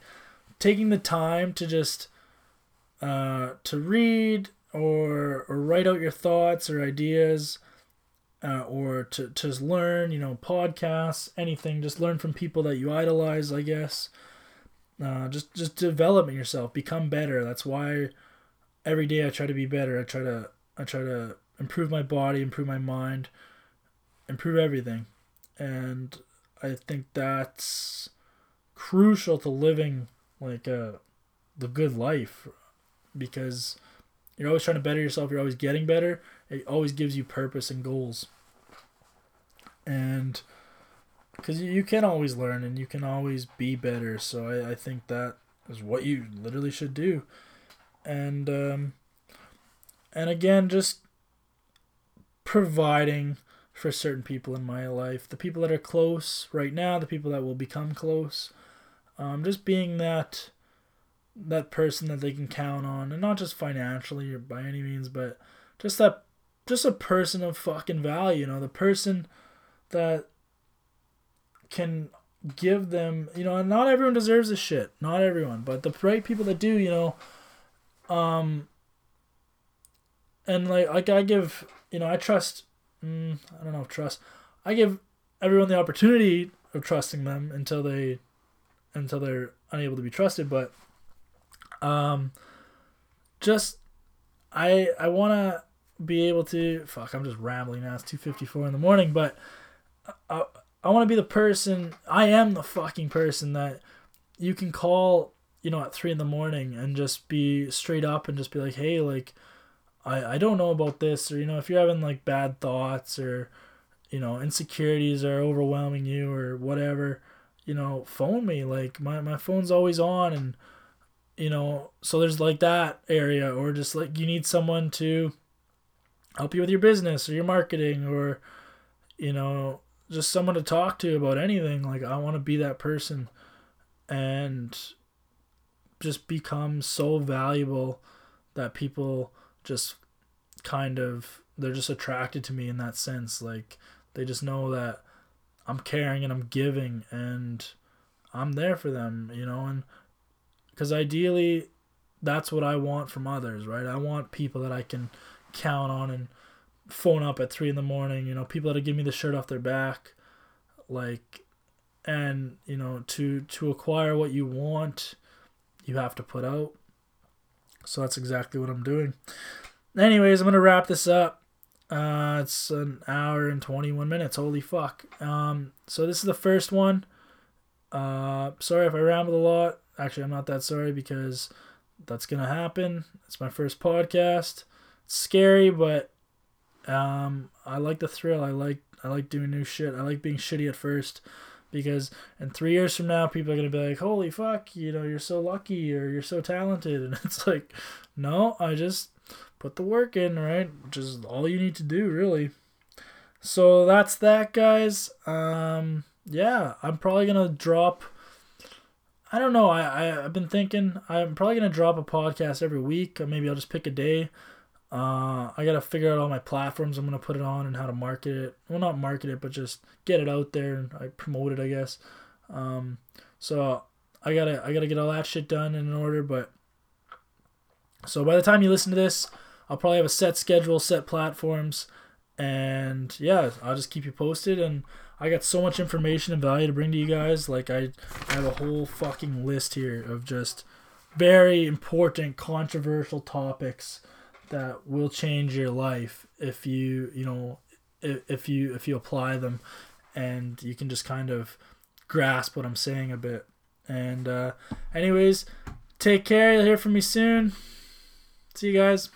taking the time to just uh, to read or or write out your thoughts or ideas. Uh, or to, to just learn, you know, podcasts, anything. Just learn from people that you idolize, I guess. Uh, just just developing yourself, become better. That's why every day I try to be better. I try to I try to improve my body, improve my mind, improve everything. And I think that's crucial to living like uh, the good life because you're always trying to better yourself, you're always getting better. It always gives you purpose and goals. And because you can always learn and you can always be better. So I, I think that is what you literally should do. And um, and again, just providing for certain people in my life. The people that are close right now, the people that will become close. Um, just being that that person that they can count on, and not just financially or by any means, but just that just a person of fucking value. You know, the person that can give them. You know, not everyone deserves this shit. Not everyone, but the right people that do. You know, um, and like like I give you know, I trust. Mm, I don't know if trust. I give everyone the opportunity of trusting them until they, until they're unable to be trusted. But, um, just I I want to be able to fuck. I'm just rambling now. It's two fifty four in the morning, but I I want to be the person. I am the fucking person that you can call. You know, at three in the morning and just be straight up and just be like, hey, like, I I don't know about this, or you know, if you're having like bad thoughts or you know insecurities are overwhelming you or whatever you know phone me. Like my, my phone's always on and you know so there's like that area or just like you need someone to help you with your business or your marketing or you know just someone to talk to about anything. Like i want to be that person and just become so valuable that people just kind of they're just attracted to me in that sense like they just know that I'm caring and I'm giving and I'm there for them, you know, and because ideally that's what I want from others, right? I want people that I can count on and phone up at three in the morning, you know, people that give me the shirt off their back, like, and you know, to to acquire what you want, you have to put out. So that's exactly what I'm doing. Anyways, I'm gonna wrap this up. Uh, it's an hour and 21 minutes. Holy fuck. Um, so this is the first one. Uh, sorry if I rambled a lot. Actually, I'm not that sorry because that's gonna happen. It's my first podcast. It's scary, but um, I like the thrill. I like I like doing new shit. I like being shitty at first because in three years from now, people are gonna be like, "Holy fuck, you know, you're so lucky or you're so talented," and it's like, no, I just put the work in, right? Which is all you need to do, really. So that's that, guys. Um, yeah, I'm probably gonna drop. I don't know. I, I I've been thinking I'm probably gonna drop a podcast every week. Or maybe I'll just pick a day. Uh, I gotta figure out all my platforms I'm gonna put it on and how to market it. Well, not market it, but just get it out there and I promote it, I guess. Um, so I gotta I gotta get all that shit done in order. But so by the time you listen to this, I'll probably have a set schedule, set platforms, and yeah, I'll just keep you posted. And I got so much information and value to bring to you guys. Like I, I have a whole fucking list here of just very important, controversial topics that will change your life if you, you know, if, if you if you apply them, and you can just kind of grasp what I'm saying a bit. And uh, anyways, take care. You'll hear from me soon. See you guys.